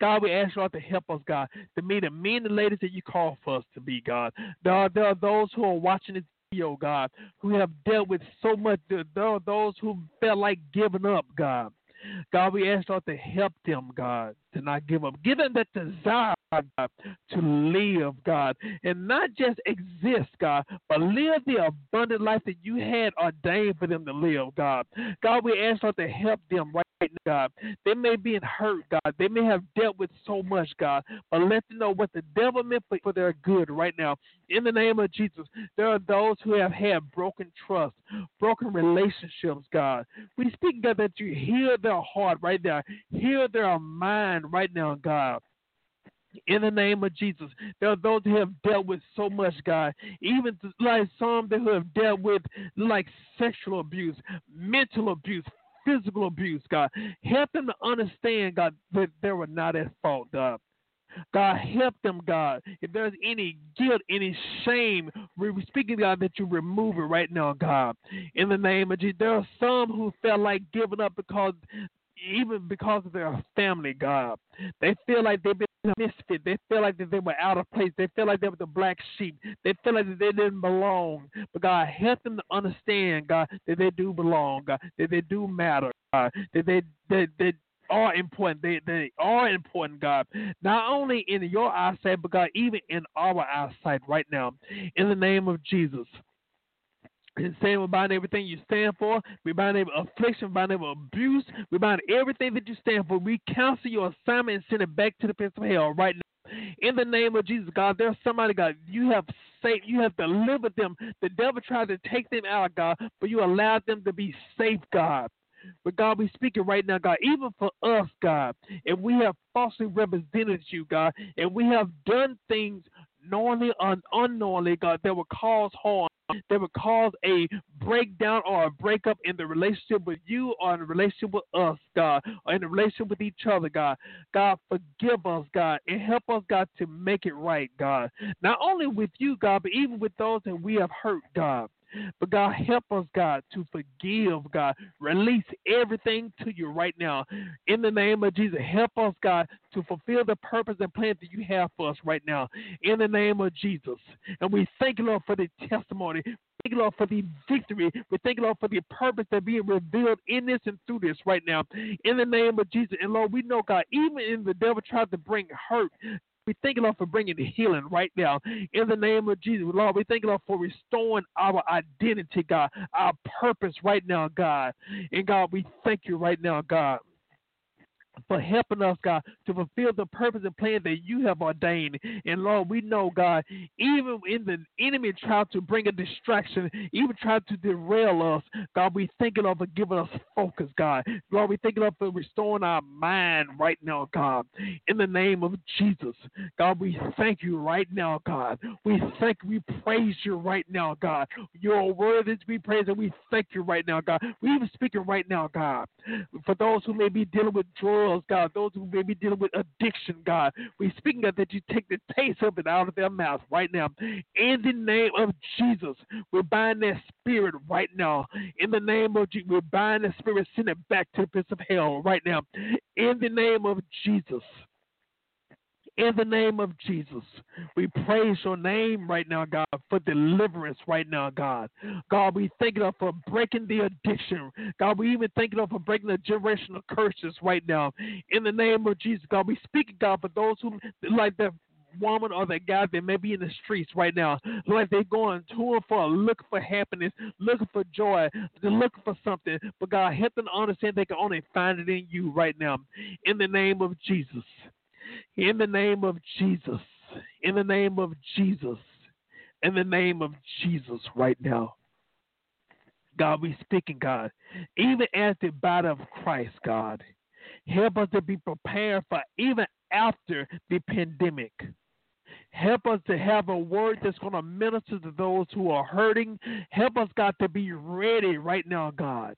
God, we ask you all to help us, God, to meet the men and the ladies that you call for us to be, God. There are, there are those who are watching this video, God, who have dealt with so much. There are those who felt like giving up, God. God, we ask you to help them, God, to not give up. Give them that desire, God, to live, God, and not just exist, God, but live the abundant life that you had ordained for them to live, God. God, we ask you to help them right now, God. They may be hurt, God. They may have dealt with so much, God, but let them know what the devil meant for, for their good right now. In the name of Jesus, there are those who have had broken trust, broken relationships, God. We speak, God, that you heal their heart right now, heal their mind right now, God. In the name of Jesus, there are those who have dealt with so much, God. Even like some that who have dealt with like sexual abuse, mental abuse, physical abuse, God. Help them to understand, God, that they were not at fault, God. God, help them, God. If there's any guilt, any shame, we're speaking, God, that you remove it right now, God. In the name of Jesus. There are some who felt like giving up because even because of their family, God. They feel like they've been a misfit. They feel like that they were out of place. They feel like they were the black sheep. They feel like that they didn't belong. But God, help them to understand, God, that they do belong, God, that they do matter, God, that they that they are important. They they are important, God. Not only in your eyesight, but God, even in our eyesight right now. In the name of Jesus. And saying we bind everything you stand for. We bind every affliction, bind every abuse. We bind everything that you stand for. We cancel your assignment and send it back to the pits of hell right now. In the name of Jesus, God, there's somebody, God, you have saved, you have delivered them. The devil tried to take them out, God, but you allowed them to be safe, God. But God, we speak it right now, God, even for us, God, if we have falsely represented you, God, and we have done things knowingly or unknowingly, God, that will cause harm that would cause a breakdown or a breakup in the relationship with you or in the relationship with us, God, or in the relationship with each other, God. God, forgive us, God, and help us, God, to make it right, God. Not only with you, God, but even with those that we have hurt, God. But God, help us, God, to forgive, God. Release everything to you right now. In the name of Jesus, help us, God, to fulfill the purpose and plan that you have for us right now. In the name of Jesus. And we thank you, Lord, for the testimony. Thank you, Lord, for the victory. We thank you, Lord, for the purpose that being revealed in this and through this right now. In the name of Jesus. And Lord, we know, God, even in the devil tried to bring hurt, we thank you, Lord, for bringing the healing right now. In the name of Jesus, Lord, we thank you, Lord, for restoring our identity, God, our purpose right now, God. And God, we thank you right now, God for helping us, God, to fulfill the purpose and plan that you have ordained. And Lord, we know, God, even in the enemy tried to bring a distraction, even tried to derail us, God, we thank you, for giving us focus, God. Lord, we thank you, for restoring our mind right now, God. In the name of Jesus, God, we thank you right now, God. We thank, we praise you right now, God. Your word is to be praised, and we thank you right now, God. We even speaking right now, God, for those who may be dealing with drugs drugs, God, those who may be dealing with addiction, God. We're speaking God that you take the taste of it out of their mouth right now. In the name of Jesus, we're bind that spirit right now. In the name of Jesus, we're bind that spirit, send it back to the pits of hell right now. In the name of Jesus. In the name of Jesus, we praise your name right now, God, for deliverance right now, God. God, we thank you for breaking the addiction. God, we even thank you for breaking the generational curses right now. In the name of Jesus, God, we speak, God, for those who, like that woman or that guy that may be in the streets right now, like they're going to and fro, looking for happiness, looking for joy, looking for something. But God, help them understand they can only find it in you right now. In the name of Jesus. In the name of Jesus. In the name of Jesus. In the name of Jesus right now. God, we speaking, God, even as the body of Christ, God, help us to be prepared for even after the pandemic. Help us to have a word that's going to minister to those who are hurting. Help us, God, to be ready right now, God.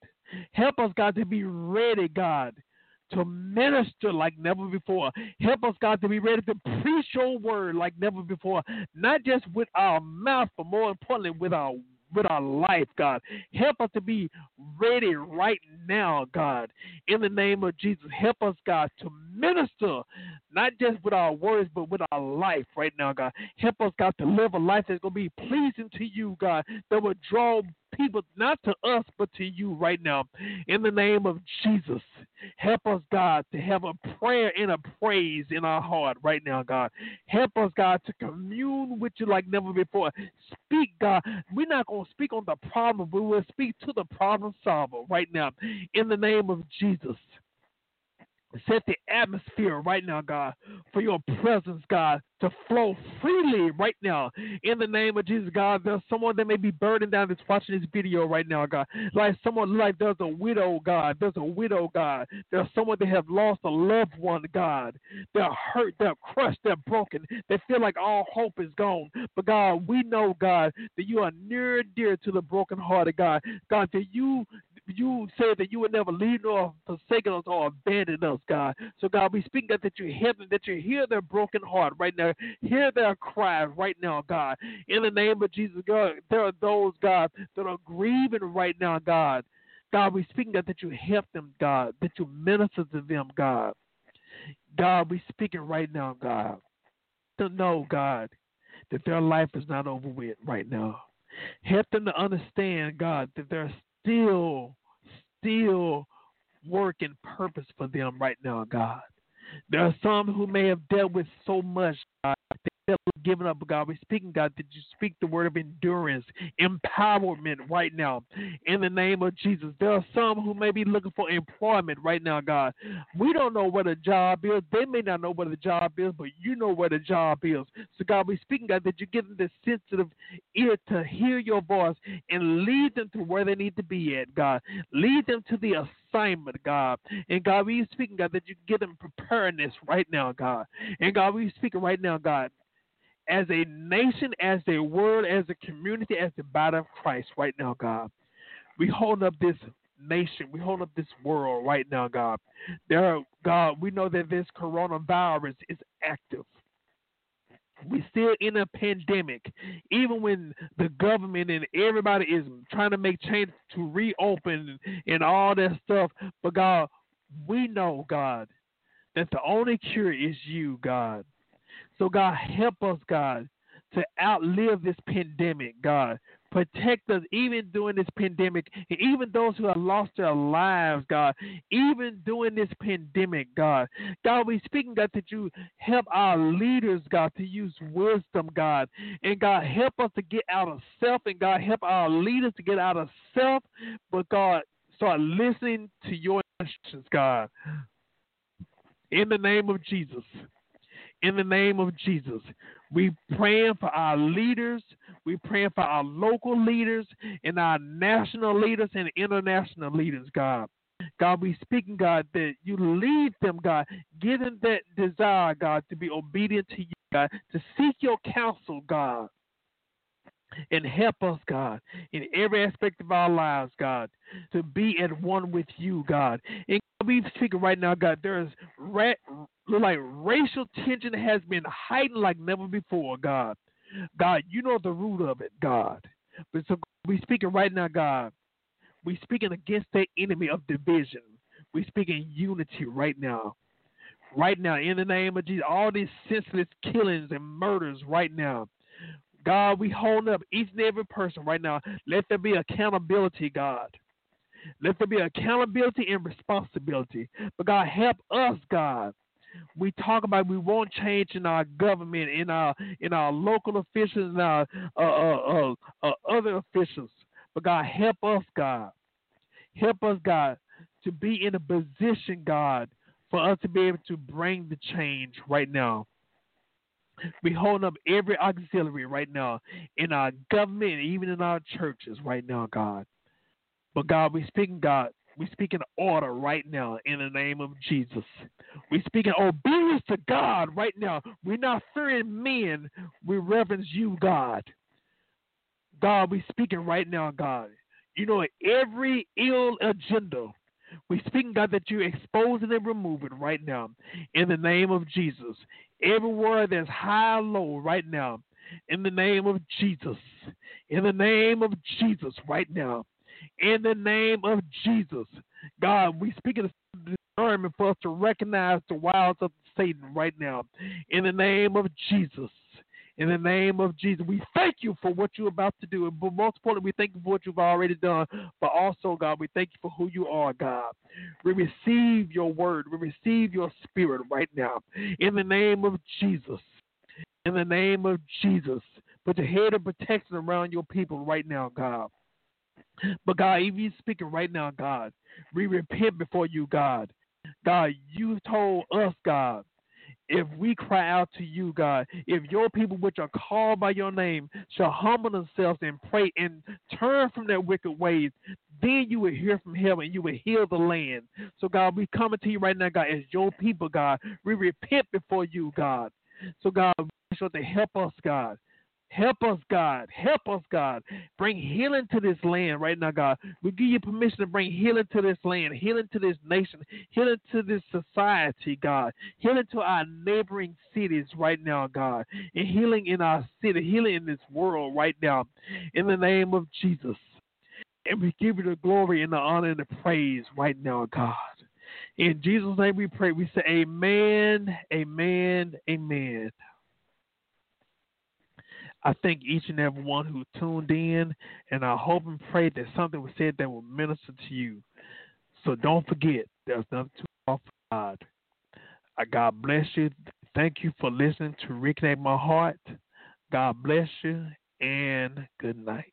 Help us, God, to be ready, God, to minister like never before. Help us, God, to be ready to preach your word like never before, not just with our mouth, but more importantly, with our with our life, God. Help us to be ready right now, God. In the name of Jesus, help us, God, to minister, not just with our words, but with our life right now, God. Help us, God, to live a life that's going to be pleasing to you, God, that will draw people, not to us, but to you right now. In the name of Jesus, help us, God, to have a prayer and a praise in our heart right now, God. Help us, God, to commune with you like never before. Speak, God. We're not going to speak on the problem, but we'll speak to the problem solver right now. In the name of Jesus. Set the atmosphere right now, God, for your presence, God, to flow freely right now. In the name of Jesus, God, there's someone that may be burdened down that's watching this video right now, God. Like someone like there's a widow, God. There's a widow, God. There's someone that have lost a loved one, God. They're hurt, they're crushed, they're broken. They feel like all hope is gone. But God, we know, God, that you are near and dear to the brokenhearted, God. God, that you you said that you would never leave nor forsake us or abandon us, God. So, God, we speak God, that you hear them, that you hear their broken heart right now. Hear their cry right now, God. In the name of Jesus, God, there are those, God, that are grieving right now, God. God, we speak God, that you help them, God, that you minister to them, God. God, we speaking right now, God, to know, God, that their life is not over with right now. Help them to understand, God, that there's still still work and purpose for them right now, God. There are some who may have dealt with so much, God, given up, God. We're speaking, God, that you speak the word of endurance, empowerment right now. In the name of Jesus. There are some who may be looking for employment right now, God. We don't know what a job is. They may not know what a job is, but you know what a job is. So, God, we're speaking, God, that you give them the sensitive ear to hear your voice and lead them to where they need to be at, God. Lead them to the assignment, God. And God, we speaking, God, that you give them preparedness right now, God. And God, we speaking right now, God, as a nation, as a world, as a community, as the body of Christ right now, God. We hold up this nation, we hold up this world right now, God. There are, God, we know that this coronavirus is active. We're still in a pandemic. Even when the government and everybody is trying to make change to reopen and all that stuff, but God, we know, God, that the only cure is you, God. So, God, help us, God, to outlive this pandemic, God. Protect us even during this pandemic, and even those who have lost their lives, God, even during this pandemic, God. God, we speaking, God, that you help our leaders, God, to use wisdom, God. And God, help us to get out of self, and God, help our leaders to get out of self, but God, start listening to your instructions, God. In the name of Jesus in the name of Jesus. We praying for our leaders. We praying for our local leaders and our national leaders and international leaders, God. God, we speaking, God, that you lead them, God. Give them that desire, God, to be obedient to you, God, to seek your counsel, God. and help us, God, in every aspect of our lives, God, to be at one with you, God. And we speaking right now, God, there is like racial tension has been heightened like never before, God. God, you know the root of it, God. But so we speaking right now, God. We speaking against the enemy of division. We speaking unity right now. Right now, in the name of Jesus, all these senseless killings and murders right now. God, we hold up each and every person right now. Let there be accountability, God. Let there be accountability and responsibility. But God, help us, God. We talk about we want change in our government, in our in our local officials, and our uh, uh, uh, uh, other officials. But God, help us, God. Help us, God, to be in a position, God, for us to be able to bring the change right now. We hold up every auxiliary right now in our government, even in our churches right now, God. But God, we speaking, God, we speak in order right now in the name of Jesus. We speak in obedience to God right now. We're not fearing men. We reverence you, God. God, we speaking right now, God. You know, every ill agenda, we speaking, God, that you're exposing and removing right now in the name of Jesus. Every word that's high low right now, in the name of Jesus. In the name of Jesus right now. In the name of Jesus. God, we speak of discernment for us to recognize the wiles of Satan right now. In the name of Jesus. In the name of Jesus, we thank you for what you're about to do. But most importantly, we thank you for what you've already done. But also, God, we thank you for who you are, God. We receive your word. We receive your spirit right now. In the name of Jesus. In the name of Jesus. Put your head of protection around your people right now, God. But God, even speaking right now, God, we repent before you, God. God, you told us, God, if we cry out to you, God, if your people which are called by your name shall humble themselves and pray and turn from their wicked ways, then you will hear from heaven, and you will heal the land. So, God, we coming to you right now, God, as your people, God. We repent before you, God. So, God, we sure to help us, God. Help us, God. Help us, God. Bring healing to this land right now, God. We give you permission to bring healing to this land, healing to this nation, healing to this society, God. Healing to our neighboring cities right now, God. And healing in our city, healing in this world right now. In the name of Jesus. And we give you the glory and the honor and the praise right now, God. In Jesus' name we pray. We say, Amen, Amen, Amen. I thank each and every one who tuned in, and I hope and pray that something was said that will minister to you. So don't forget, there's nothing too far for God. I God bless you. Thank you for listening to Reconnect My Heart. God bless you, and good night.